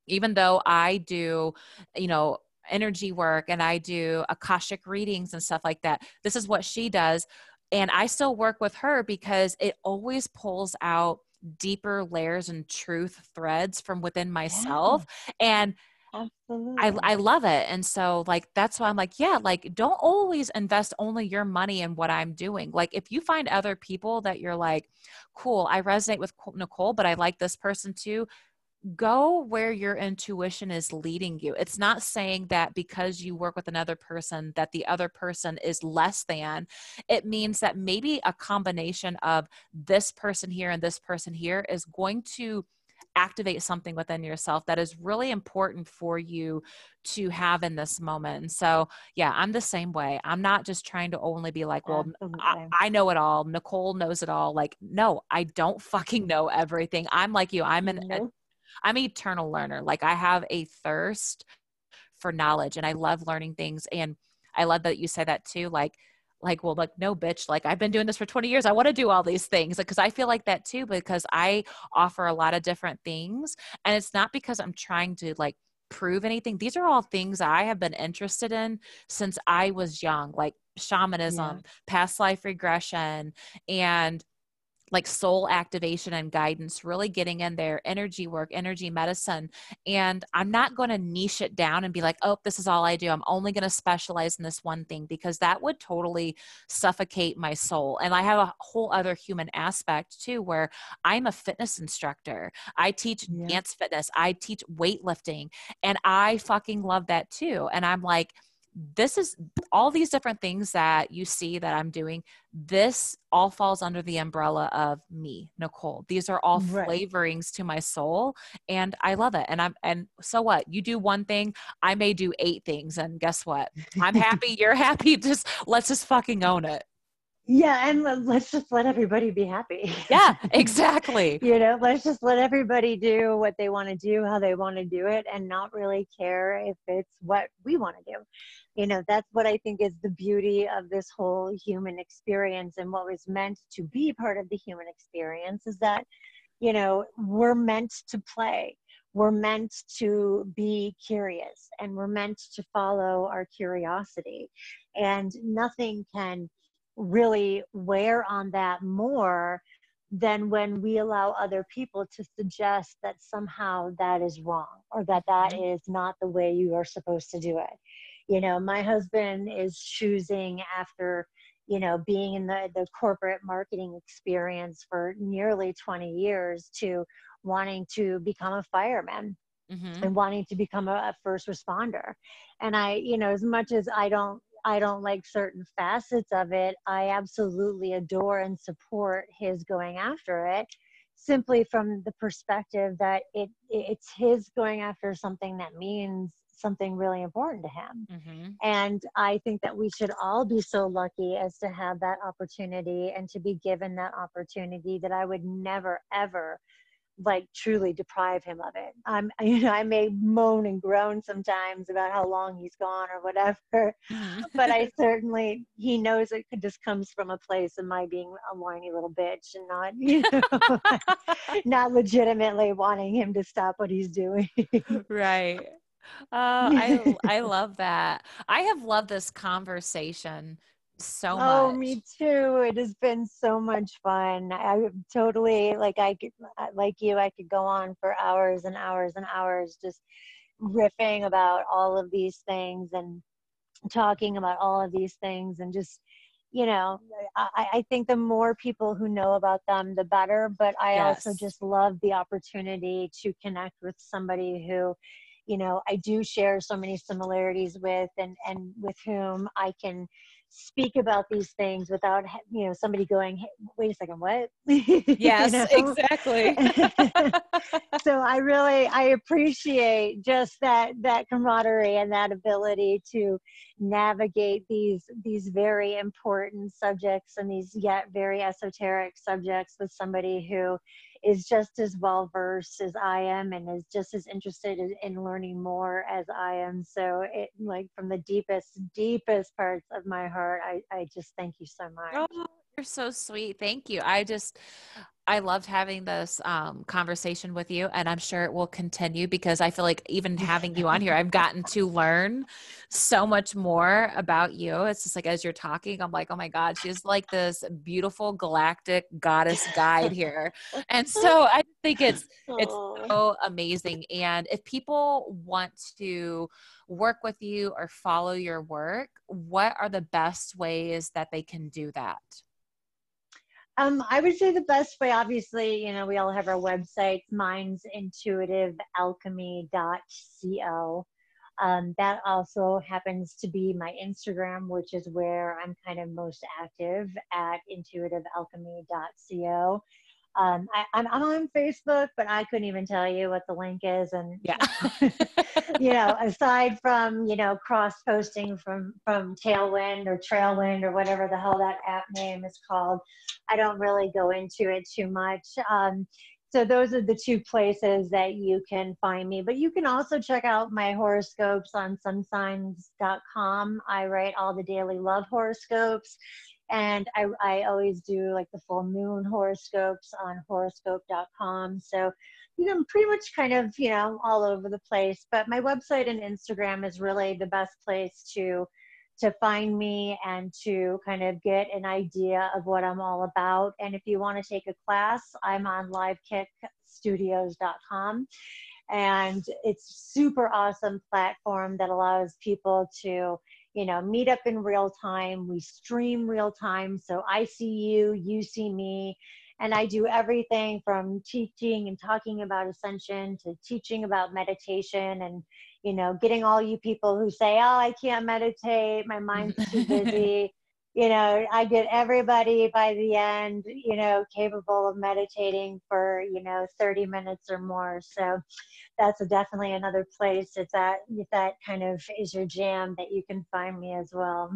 even though I do, you know, energy work and I do Akashic readings and stuff like that, this is what she does. And I still work with her because it always pulls out deeper layers and truth threads from within myself yeah. and Absolutely. I, I love it. And so, like, that's why I'm like, yeah, like, don't always invest only your money in what I'm doing. Like, if you find other people that you're like, cool, I resonate with Nicole, but I like this person too, go where your intuition is leading you. It's not saying that because you work with another person that the other person is less than. It means that maybe a combination of this person here and this person here is going to activate something within yourself that is really important for you to have in this moment. And so, yeah, I'm the same way. I'm not just trying to only be like, well, I, I, know it all. Nicole knows it all. Like, no, I don't fucking know everything. I'm like you. I'm an. I'm an eternal learner. Like I have a thirst for knowledge and I love learning things. And I love that you say that too. Like, like, well, like, no, bitch, like I've been doing this for 20 years. I want to do all these things. Like, Because I feel like that too, because I offer a lot of different things. And it's not because I'm trying to like prove anything. These are all things I have been interested in since I was young, like shamanism, yeah. past life regression, and like soul activation and guidance, really getting in there, energy work, energy medicine. And I'm not going to niche it down and be like, oh, this is all I do. I'm only going to specialize in this one thing because that would totally suffocate my soul. And I have a whole other human aspect too, where I'm a fitness instructor. I teach yeah. dance fitness, I teach weightlifting, and I fucking love that too. And I'm like, this is all these different things that you see that I'm doing. This all falls under the umbrella of me, Nicole. These are all right. flavorings to my soul and I love it. And I'm and so what? You do one thing, I may do eight things and guess what? I'm happy, you're happy. Just let's just fucking own it yeah and let's just let everybody be happy. Yeah exactly. You know let's just let everybody do what they want to do how they want to do it and not really care if it's what we want to do. You know that's what i think is the beauty of this whole human experience and what was meant to be part of the human experience is that you know we're meant to play. We're meant to be curious and we're meant to follow our curiosity. And nothing can really wear on that more than when we allow other people to suggest that somehow that is wrong or that that mm-hmm. is not the way you are supposed to do it. You know, my husband is choosing after, you know, being in the, the corporate marketing experience for nearly 20 years to wanting to become a fireman. Mm-hmm. and wanting to become a, a, first responder. And I, you know, as much as I don't I don't like certain facets of it, I absolutely adore and support his going after it simply from the perspective that it it's his going after something that means something really important to him. Mm-hmm. And I think that we should all be so lucky as to have that opportunity and to be given that opportunity that I would never ever like truly deprive him of it. I'm, you know, I may moan and groan sometimes about how long he's gone or whatever, mm-hmm. but I certainly, he knows it could, just comes from a place of my being a whiny little bitch and not, you know, not legitimately wanting him to stop what he's doing. right. Uh, I I love that. I have loved this conversation so much. Oh, me too. It has been so much fun. I totally like I could like you. I could go on for hours and hours and hours just riffing about all of these things and talking about all of these things and just you know I, I think the more people who know about them the better but i yes. also just love the opportunity to connect with somebody who you know i do share so many similarities with and and with whom i can speak about these things without you know somebody going hey, wait a second what? Yes exactly. So i really i appreciate just that that camaraderie and that ability to navigate these these very important subjects and these yet very esoteric subjects with somebody who is just as well versed as I am and is just as interested in, learning more as I am. So it like from the deepest, deepest parts of my heart, I, I just thank you so much. Oh, you're so sweet. Thank you. I just I loved having this um, conversation with you, and I'm sure it will continue because I feel like even having you on here, I've gotten to learn so much more about you. It's just like as you're talking, I'm like, oh my God, she's like this beautiful galactic goddess guide here. And so I think it's it's so amazing. And if people want to work with you or follow your work, what are the best ways that they can do that? Um, I would say the best way, obviously, you know, we all have our websites, mine's intuitivealchemy.co. Um, that also happens to be my Instagram, which is where I'm kind of most active at intuitivealchemy.co. Um, I, am on Facebook, but I couldn't even tell you what the link is. And yeah, you know, aside from you know cross posting from from Tailwind or Trailwind or whatever the hell that app name is called, I don't really go into it too much. Um, so those are the two places that you can find me. But you can also check out my horoscopes on sunsigns.com. I write all the daily love horoscopes and I, I always do like the full moon horoscopes on horoscope.com so you know pretty much kind of you know all over the place. But my website and instagram is really the best place to to find me and to kind of get an idea of what i'm all about. And if you want to take a class i'm on livekickstudios.com and it's super awesome platform that allows people to you know, meet up in real time. We stream real time. So I see you, you see me. And I do everything from teaching and talking about ascension to teaching about meditation and, you know, getting all you people who say, oh, I can't meditate, my mind's too busy you know, I get everybody by the end, you know, capable of meditating for, you know, 30 minutes or more. So that's definitely another place if that if that kind of is your jam that you can find me as well.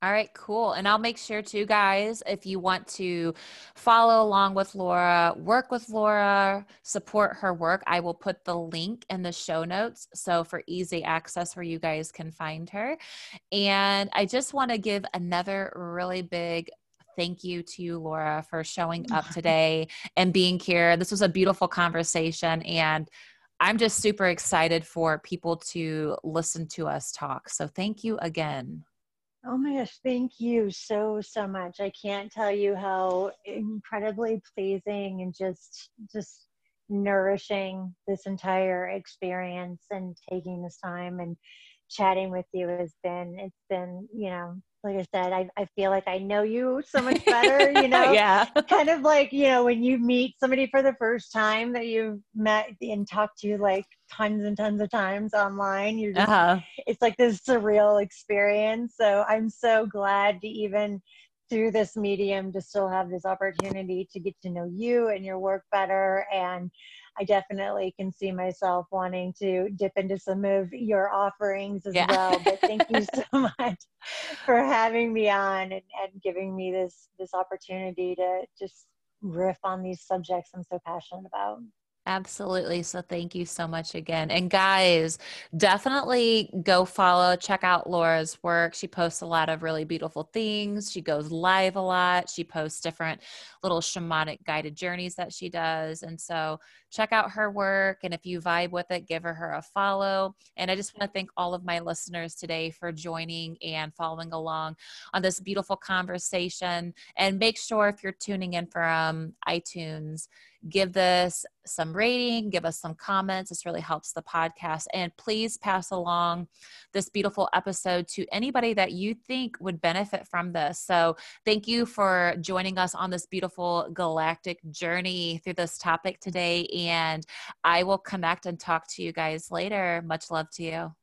All right, cool. And I'll make sure too, guys, if you want to follow along with Laura, work with Laura, support her work, I will put the link in the show notes. So for easy access where you guys can find her. And I just want to give another really big thank you to you, Laura, for showing up today and being here. This was a beautiful conversation. And I'm just super excited for people to listen to us talk. So thank you again. Oh my gosh, thank you so so much. I can't tell you how incredibly pleasing and just just nourishing this entire experience and taking this time and chatting with you has been it's been, you know, like I said, I, I feel like I know you so much better, you know? yeah. kind of like, you know, when you meet somebody for the first time that you've met and talked to like tons and tons of times online, you're just, uh-huh. it's like this surreal experience. So I'm so glad to even through this medium to still have this opportunity to get to know you and your work better. And I definitely can see myself wanting to dip into some of your offerings as yeah. well. But thank you so much for having me on and, and giving me this this opportunity to just riff on these subjects I'm so passionate about. Absolutely. So thank you so much again. And guys, definitely go follow, check out Laura's work. She posts a lot of really beautiful things. She goes live a lot. She posts different little shamanic guided journeys that she does. And so check out her work. And if you vibe with it, give her, a follow. And I just want to thank all of my listeners today for joining and following along on this beautiful conversation. And make sure if you're tuning in from iTunes, give this some rating, give us some comments. This really helps the podcast. And please pass along this beautiful episode to anybody that you think would benefit from this. So, thank you for joining us on this beautiful galactic journey through this topic today. And I will connect and talk to you guys later. Much love to you.